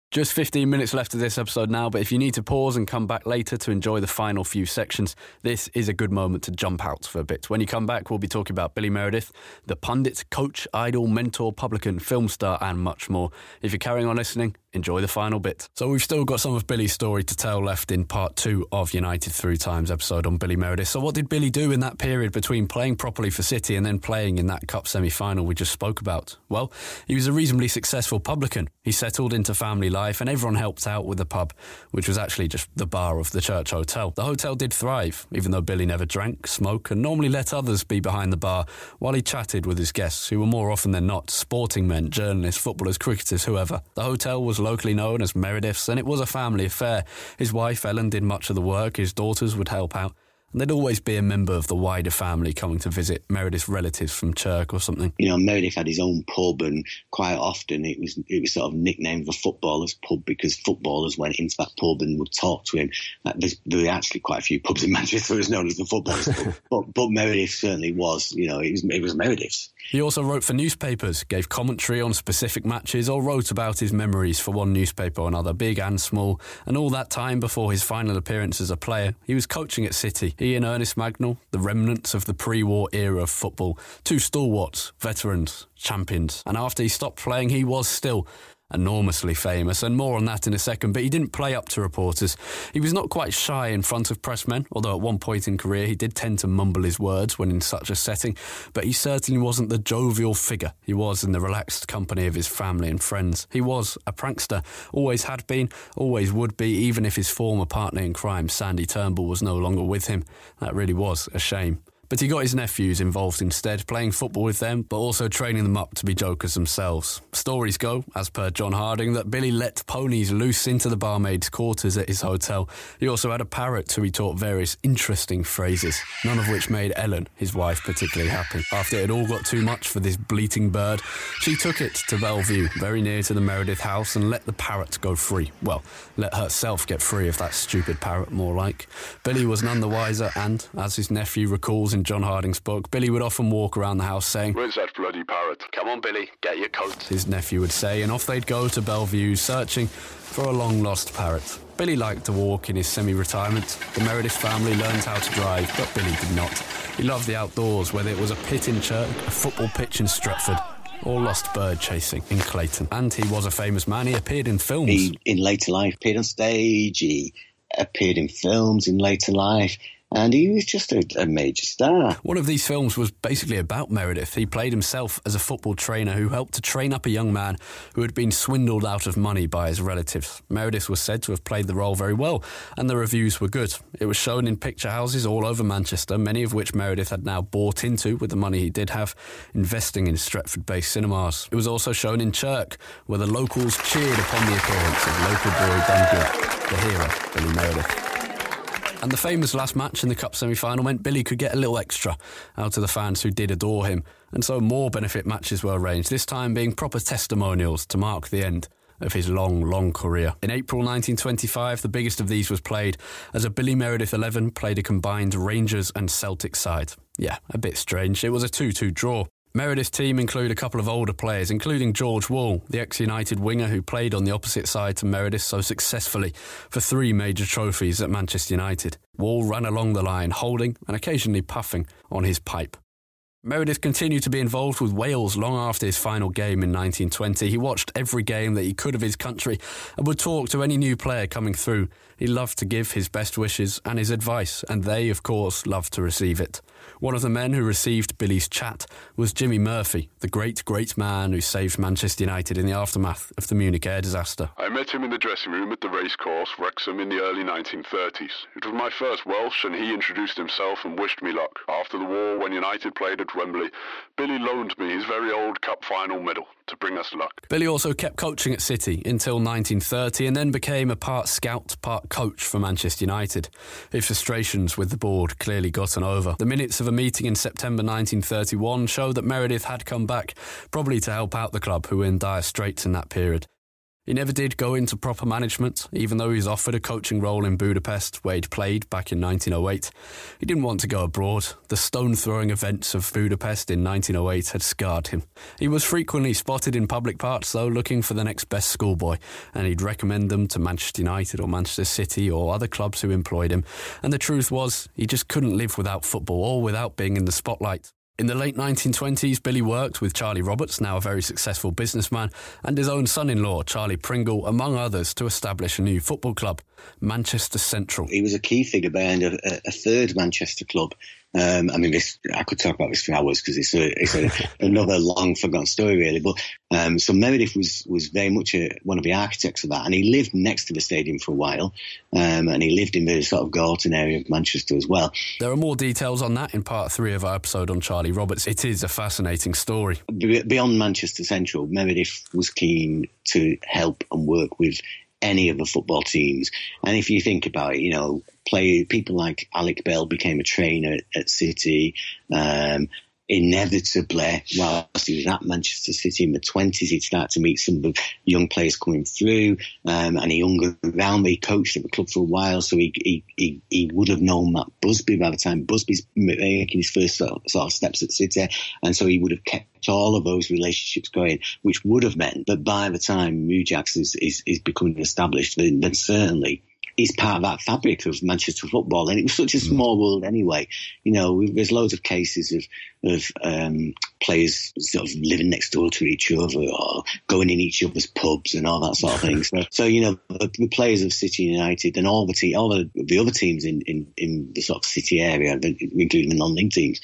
Just 15 minutes left of this episode now, but if you need to pause and come back later to enjoy the final few sections, this is a good moment to jump out for a bit. When you come back, we'll be talking about Billy Meredith, the pundit, coach, idol, mentor, publican, film star, and much more. If you're carrying on listening, enjoy the final bit. So we've still got some of Billy's story to tell left in part two of United Through Times episode on Billy Meredith. So what did Billy do in that period between playing properly for City and then playing in that cup semi-final we just spoke about? Well, he was a reasonably successful publican. He settled into family life and everyone helped out with the pub, which was actually just the bar of the church hotel. The hotel did thrive, even though Billy never drank, smoked, and normally let others be behind the bar while he chatted with his guests, who were more often than not sporting men, journalists, footballers, cricketers, whoever. The hotel was locally known as Meredith's, and it was a family affair. His wife, Ellen, did much of the work, his daughters would help out And there'd always be a member of the wider family coming to visit Meredith's relatives from Chirk or something. You know, Meredith had his own pub, and quite often it was it was sort of nicknamed the footballers' pub because footballers went into that pub and would talk to him. There's, there were actually quite a few pubs in [laughs] Manchester as known as the footballers' pub, [laughs] but, but Meredith certainly was. You know, it was it was Meredith's. He also wrote for newspapers, gave commentary on specific matches, or wrote about his memories for one newspaper or another, big and small. And all that time before his final appearance as a player, he was coaching at City. He and Ernest Mangnall, the remnants of the pre war era of football, two stalwarts, veterans, champions. And after he stopped playing, he was still enormously famous, and more on that in a second. But he didn't play up to reporters. He was not quite shy in front of pressmen, although at one point in career he did tend to mumble his words when in such a setting. But he certainly wasn't the jovial figure he was in the relaxed company of his family and friends. He was a prankster, always had been, always would be, even if his former partner in crime, Sandy Turnbull, was no longer with him. That really was a shame. But he got his nephews involved instead, playing football with them, but also training them up to be jokers themselves. Stories go, as per John Harding, that Billy let ponies loose into the barmaid's quarters at his hotel. He also had a parrot who he taught various interesting phrases, none of which made Ellen, his wife, particularly happy. After it had all got too much for this bleating bird, she took it to Bellevue, very near to the Meredith house, and let the parrot go free. Well, let herself get free of that stupid parrot, more like. Billy was none the wiser, and, as his nephew recalls in John Harding's book, Billy would often walk around the house saying, Where's that bloody parrot? Come on, Billy, get your coat. His nephew would say, and off they'd go to Bellevue, searching for a long lost parrot. Billy liked to walk in his semi retirement. The Meredith family learned how to drive, but Billy did not. He loved the outdoors, whether it was a pit in Chirk, a football pitch in Stretford, or lost bird chasing in Clayton. And he was a famous man. He appeared in films. He, in later life, appeared on stage. He appeared in films in later life and he was just a, a, major star. One of these films was basically about Meredith. He played himself as a football trainer who helped to train up a young man who had been swindled out of money by his relatives. Meredith was said to have played the role very well, and the reviews were good. It was shown in picture houses all over Manchester, many of which Meredith had now bought into with the money he did have, investing in Stretford based cinemas. It was also shown in Chirk, where the locals cheered upon the appearance of local boy Duncan, the hero, Billy Meredith. And the famous last match in the Cup semi final meant Billy could get a little extra out of the fans who did adore him. And so more benefit matches were arranged, this time being proper testimonials to mark the end of his long, long career. In April 1925, the biggest of these was played as a Billy Meredith 11 played a combined Rangers and Celtic side. Yeah, a bit strange. It was a 2 2 draw. Meredith's team include a couple of older players, including George Wall, the ex United winger who played on the opposite side to Meredith so successfully for three major trophies at Manchester United. Wall ran along the line, holding and occasionally puffing on his pipe. Meredith continued to be involved with Wales long after his final game in 1920. He watched every game that he could of his country and would talk to any new player coming through. He loved to give his best wishes and his advice, and they, of course, loved to receive it. One of the men who received Billy's chat was Jimmy Murphy, the great, great man who saved Manchester United in the aftermath of the Munich air disaster. I met him in the dressing room at the racecourse, Wrexham, in the early 1930s. It was my first Welsh, and he introduced himself and wished me luck. After the war, when United played at Wembley, Billy loaned me his very old Cup final medal to bring us luck. Billy also kept coaching at City until 1930 and then became a part scout, part coach for Manchester United. His frustrations with the board clearly gotten over. The minutes of a meeting in September 1931 show that Meredith had come back, probably to help out the club, who were in dire straits in that period. He never did go into proper management, even though he was offered a coaching role in Budapest, where he'd played back in 1908. He didn't want to go abroad. The stone throwing events of Budapest in 1908 had scarred him. He was frequently spotted in public parts, though, looking for the next best schoolboy, and he'd recommend them to Manchester United or Manchester City or other clubs who employed him. And the truth was, he just couldn't live without football or without being in the spotlight. In the late 1920s, Billy worked with Charlie Roberts, now a very successful businessman, and his own son in law, Charlie Pringle, among others, to establish a new football club, Manchester Central. He was a key figure behind a, a third Manchester club um, I mean, this I could talk about this for hours because it's a, it's a, [laughs] another long forgotten story, really. But um, so Meredith was was very much a, one of the architects of that, and he lived next to the stadium for a while, um, and he lived in the sort of Gorton area of Manchester as well. There are more details on that in part three of our episode on Charlie Roberts. It is a fascinating story. Beyond Manchester Central, Meredith was keen to help and work with any of the football teams. And if you think about it, you know, play people like Alec Bell became a trainer at, at City. Um, inevitably, whilst he was at Manchester City in the 20s, he'd start to meet some of the young players coming through, um, and he hung around. He coached at the club for a while, so he, he, he, he would have known Matt Busby by the time Busby's making his first sort of, sort of steps at City, and so he would have kept all of those relationships going, which would have meant that by the time Mujax is, is, is becoming established, then, then certainly he's part of that fabric of Manchester football. And it was such a mm. small world anyway. You know, there's loads of cases of, of um, players sort of living next door to each other or going in each other's pubs and all that sort of thing. [laughs] So, so you know, the, the, players of City United and all the te- all the, the other teams in, in, in the sort of City area, including the non-league teams,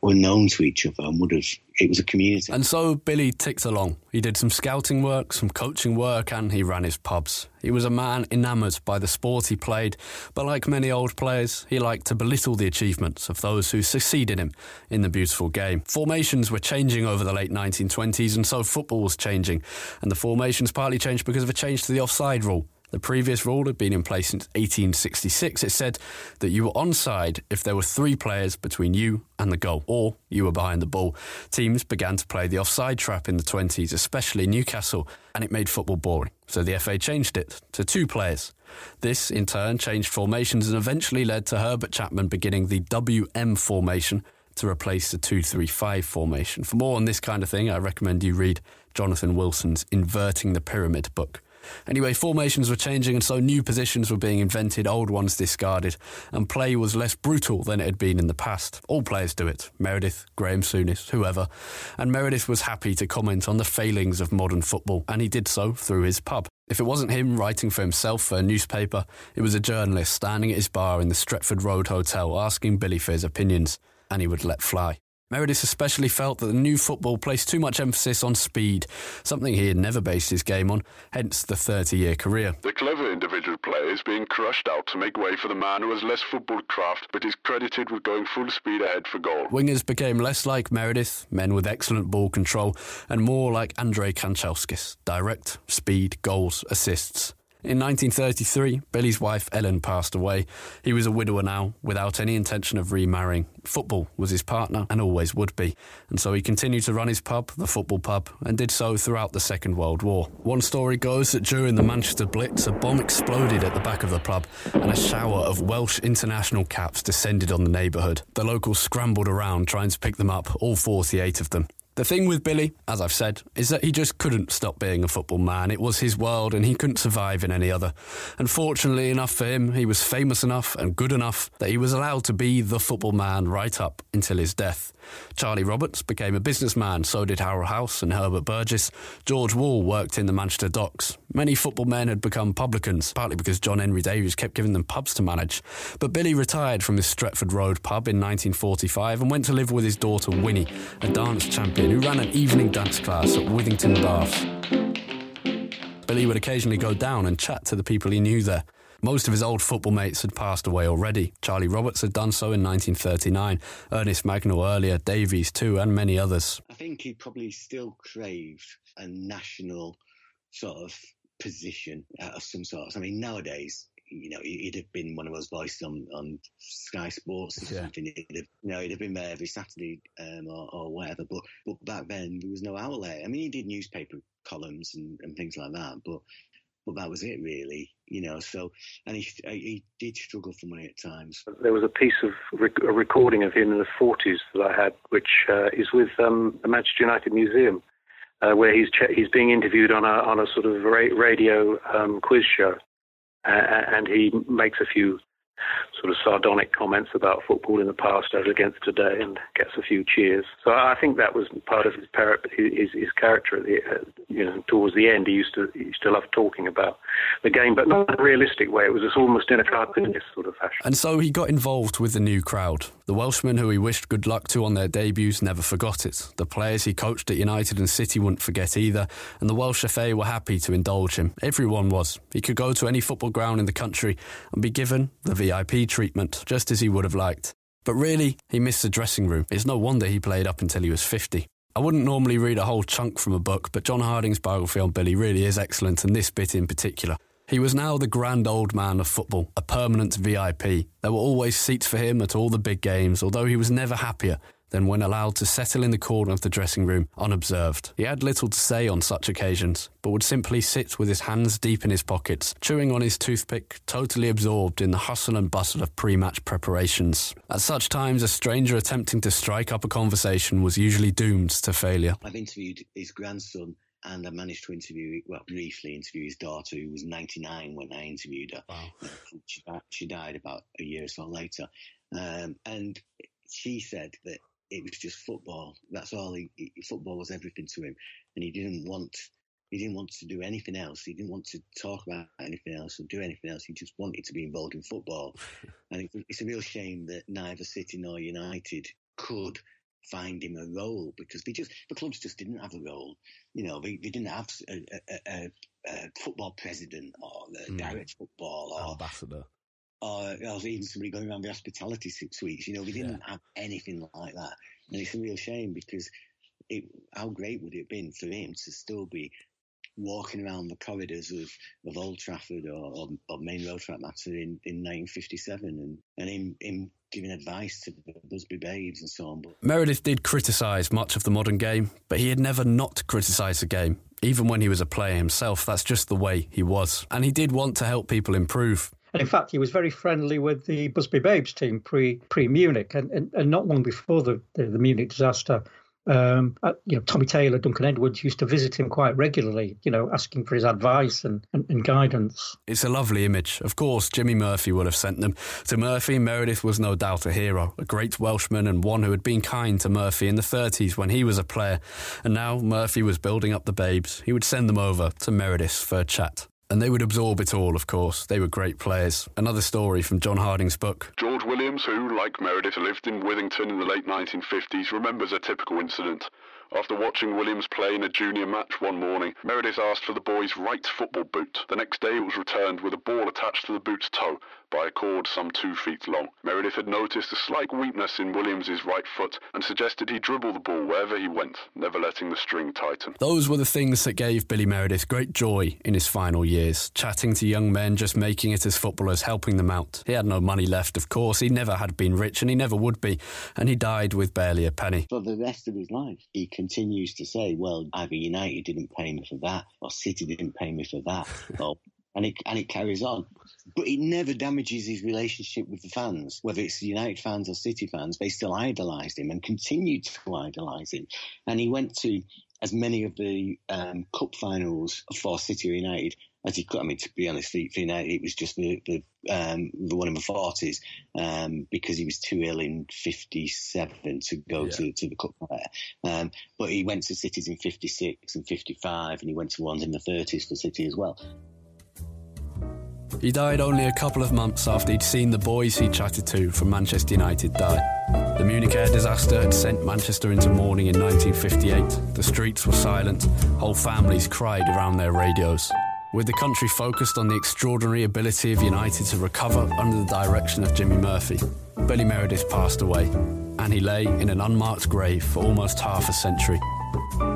were known to each other and would have it was a community. And so Billy ticked along. He did some scouting work, some coaching work, and he ran his pubs. He was a man enamoured by the sport he played, but like many old players, he liked to belittle the achievements of those who succeeded him in the beautiful game. Formations were changing over the late 1920s, and so football was changing. And the formations partly changed because of a change to the offside rule. The previous rule had been in place since 1866. It said that you were onside if there were three players between you and the goal, or you were behind the ball. Teams began to play the offside trap in the 20s, especially Newcastle, and it made football boring. So the FA changed it to two players. This, in turn, changed formations and eventually led to Herbert Chapman beginning the WM formation to replace the 235 formation. For more on this kind of thing, I recommend you read Jonathan Wilson's Inverting the Pyramid book. Anyway, formations were changing, and so new positions were being invented, old ones discarded, and play was less brutal than it had been in the past. All players do it Meredith, Graham Souness, whoever. And Meredith was happy to comment on the failings of modern football, and he did so through his pub. If it wasn't him writing for himself for a newspaper, it was a journalist standing at his bar in the Stretford Road Hotel asking Billy for his opinions, and he would let fly. Meredith especially felt that the new football placed too much emphasis on speed, something he had never based his game on, hence the 30 year career. The clever individual player is being crushed out to make way for the man who has less football craft but is credited with going full speed ahead for goal. Wingers became less like Meredith, men with excellent ball control, and more like Andrei Kanchelskis direct, speed, goals, assists. In 1933, Billy's wife Ellen passed away. He was a widower now, without any intention of remarrying. Football was his partner and always would be, and so he continued to run his pub, the football pub, and did so throughout the Second World War. One story goes that during the Manchester Blitz, a bomb exploded at the back of the pub, and a shower of Welsh international caps descended on the neighbourhood. The locals scrambled around trying to pick them up, all 48 of them. The thing with Billy, as I've said, is that he just couldn't stop being a football man. It was his world and he couldn't survive in any other. And fortunately enough for him, he was famous enough and good enough that he was allowed to be the football man right up until his death. Charlie Roberts became a businessman, so did Harold Halse and Herbert Burgess. George Wall worked in the Manchester docks. Many football men had become publicans, partly because John Henry Davies kept giving them pubs to manage. But Billy retired from his Stretford Road pub in 1945 and went to live with his daughter Winnie, a dance champion who ran an evening dance class at Withington Baths. Billy would occasionally go down and chat to the people he knew there. Most of his old football mates had passed away already. Charlie Roberts had done so in 1939, Ernest Mangnall earlier, Davies too, and many others. I think he probably still craved a national sort of position of some sort. I mean, nowadays, you know, he'd have been one of those voices on, on Sky Sports or yeah. something. He'd have, you know, he'd have been there every Saturday um, or, or, whatever. But but back then there was no outlet. I mean, he did newspaper columns and, and things like that. But but that was it really, you know. So, and he he did struggle for money at times. There was a piece of rec- a recording of him in the 40s that I had, which uh, is with um, the Manchester United Museum, uh, where he's ch- he's being interviewed on a on a sort of ra- radio um, quiz show, uh, and he makes a few sort of sardonic comments about football in the past as against today and gets a few cheers. So I think that was part of his, his, his character. The, uh, you know, towards the end, he used to he used to love talking about the game, but not in a realistic way. It was almost in a cartoonish sort of fashion. And so he got involved with the new crowd. The Welshmen who he wished good luck to on their debuts never forgot it. The players he coached at United and City wouldn't forget either, and the Welsh FA were happy to indulge him. Everyone was. He could go to any football ground in the country and be given the VIP treatment, just as he would have liked. But really, he missed the dressing room. It's no wonder he played up until he was 50. I wouldn't normally read a whole chunk from a book, but John Harding's biography on Billy really is excellent, and this bit in particular. He was now the grand old man of football, a permanent VIP. There were always seats for him at all the big games, although he was never happier than when allowed to settle in the corner of the dressing room unobserved. He had little to say on such occasions, but would simply sit with his hands deep in his pockets, chewing on his toothpick, totally absorbed in the hustle and bustle of pre match preparations. At such times, a stranger attempting to strike up a conversation was usually doomed to failure. I've interviewed his grandson and I managed to interview, well, briefly interview his daughter, who was 99 when I interviewed her. Wow. She, she, died about a year or so later. Um, and she said that it was just football. That's all. He, he, football was everything to him, and he didn't want he didn't want to do anything else. He didn't want to talk about anything else or do anything else. He just wanted to be involved in football. [laughs] and it, it's a real shame that neither City nor United could find him a role because they just the clubs just didn't have a role. You know, they, they didn't have a, a, a, a football president or a mm. direct football or ambassador Uh, or, or even somebody going around the hospitality suites. You know, we didn't yeah. have anything like that, and it's a real shame because it, how great would it have been for him to still be walking around the corridors of, of Old Trafford or, or, or Maine Road for that matter in, in 1957 and, and him, him giving advice to the Busby Babes and so on. But Meredith did criticise much of the modern game, but he had never not criticised the game. Even when he was a player himself, that's just the way he was. And he did want to help people improve. And in fact, he was very friendly with the Busby Babes team pre pre Munich, and, and, and not long before the, the, the Munich disaster. Um, uh, you know, Tommy Taylor, Duncan Edwards used to visit him quite regularly, you know, asking for his advice and, and, and, guidance. It's a lovely image. Of course, Jimmy Murphy would have sent them. To Murphy, Meredith was no doubt a hero, a great Welshman and one who had been kind to Murphy in the 30s when he was a player. And now Murphy was building up the babes. He would send them over to Meredith for a chat and they would absorb it all, of course. They were great players. Another story from John Harding's book. George Williams, who, like Meredith, lived in Withington in the late 1950s, remembers a typical incident. After watching Williams play in a junior match one morning, Meredith asked for the boy's right football boot. The next day it was returned with a ball attached to the boot's toe by a cord some two feet long. Meredith had noticed a slight weakness in Williams's right foot and suggested he dribble the ball wherever he went, never letting the string tighten. Those were the things that gave Billy Meredith great joy in his final years, chatting to young men just making it as footballers, helping them out. He had no money left, of course, he never had been rich and he never would be, and he died with barely a penny. For the rest of his life, he continues to say, well, either United didn't pay me for that, or City didn't pay me for that, [laughs] or and it and it carries on. But it never damages his relationship with the fans, whether it's the United fans or City fans. They still idolised him and continued to idolise him. And he went to as many of the um, cup finals for City or United as he could. I mean, to be honest, for, for United, it was just the the, um, the one in the forties um, because he was too ill in '57 to go yeah. to, to the cup um, but he went to cities in '56 and '55, and he went to ones in the 30s for City as well. He died only a couple of months after he'd seen the boys he chatted to from Manchester United die. The Munich air disaster had sent Manchester into mourning in 1958. The streets were silent, whole families cried around their radios. With the country focused on the extraordinary ability of United to recover under the direction of Jimmy Murphy, Billy Meredith passed away, and he lay in an unmarked grave for almost half a century.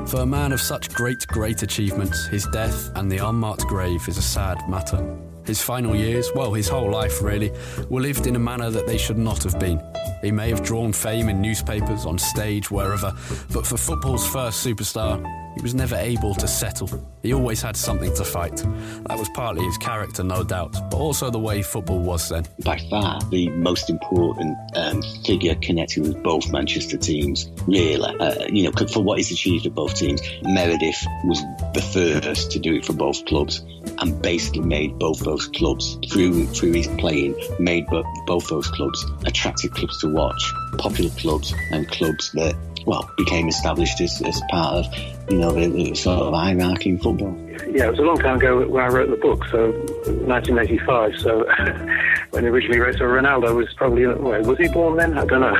For a man of such great, great achievements, his death and the unmarked grave is a sad matter. His final years, well, his whole life really, were lived in a manner that they should not have been. He may have drawn fame in newspapers, on stage, wherever, but for football's first superstar, he was never able to settle. He always had something to fight. That was partly his character, no doubt, but also the way football was then. By far, the most important um, figure connected with both Manchester teams, really. Uh, you know, for what he's achieved at both teams, Meredith was the first to do it for both clubs and basically made both those clubs, through, through his playing, made both those clubs attractive clubs to watch, popular clubs and clubs that well, became established as, as part of, you know, the, the sort of hierarchy in football. Yeah, it was a long time ago when I wrote the book, so 1985. So [laughs] when originally wrote, so Ronaldo was probably, well, was he born then? I don't know.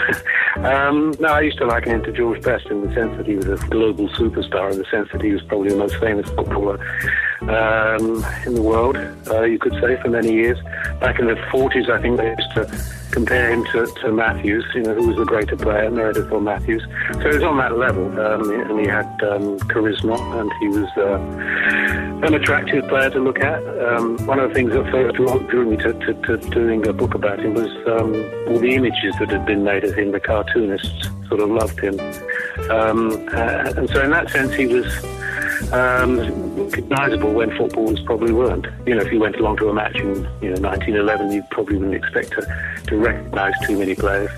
[laughs] um, no, I used to liken him to George Best in the sense that he was a global superstar, in the sense that he was probably the most famous footballer um, in the world, uh, you could say, for many years. Back in the 40s, I think they used to compare him to, to Matthews, you know, who was the greater player, Meredith or Matthews. So he was on that level, um, and he had um, charisma, and he was uh, an attractive player to look at. Um, one of the things that first drew me to, to, to, doing a book about him was um, all the images that had been made of him. The cartoonists sort of loved him. Um, uh, and so, in that sense, he was um, recognisable when footballers probably weren't. You know, if you went along to a match in you know 1911, you probably wouldn't expect to, to recognise too many players.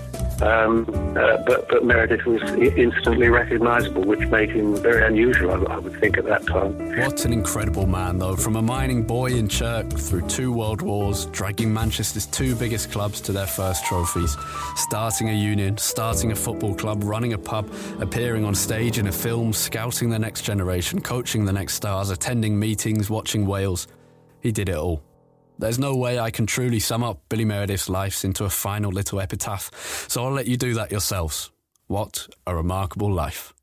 Um, uh, but, but Meredith was instantly recognisable, which made him very unusual, I, I, would think, at that time. What an incredible man, though. From a mining boy in Chirk through two world wars, dragging Manchester's two biggest clubs to their first trophies, starting a union, starting a football club, running a pub, appearing on stage in a film, scouting the next generation, coaching the next stars, attending meetings, watching Wales. He did it all. There's no way I can truly sum up Billy Meredith's life into a final little epitaph, so I'll let you do that yourselves. What a remarkable life.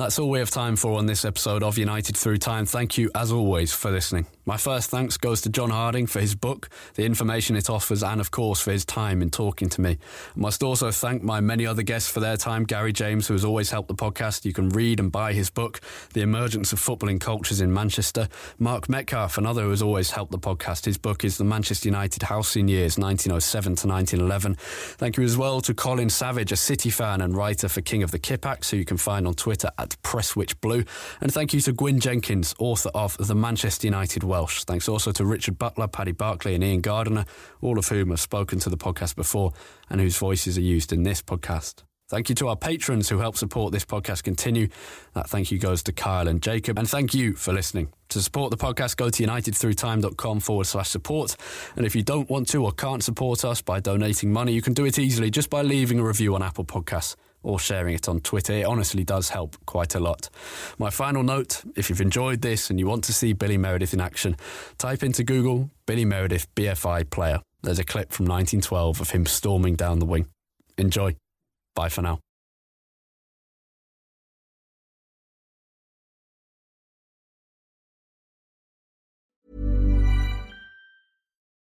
That's all we have time for on this episode of United Through Time. Thank you, as always, for listening. My first thanks goes to John Harding for his book, the information it offers, and of course for his time in talking to me. I must also thank my many other guests for their time. Gary James, who has always helped the podcast. You can read and buy his book, The Emergence of Footballing Cultures in Manchester. Mark Metcalf, another who has always helped the podcast. His book is The Manchester United Halcyon Years, 1907 to 1911. Thank you as well to Colin Savage, a City fan and writer for King of the Kippax, who you can find on Twitter at at Prestwich Blue. And thank you to Gwyn Jenkins, author of The Manchester United Welsh. Thanks also to Richard Butler, Paddy Barclay, and Ian Gardiner, all of whom have spoken to the podcast before and whose voices are used in this podcast. Thank you to our patrons who help support this podcast continue. That thank you goes to Kyle and Jacob. And thank you for listening. To support the podcast, go to unitedthroughtime.com forward slash support. And if you don't want to or can't support us by donating money, you can do it easily just by leaving a review on Apple Podcasts or sharing it on Twitter. It honestly does help quite a lot. My final note if you've enjoyed this and you want to see Billy Meredith in action, type into Google Billy Meredith BFI player. There's a clip from 1912 of him storming down the wing. Enjoy. Bye for now.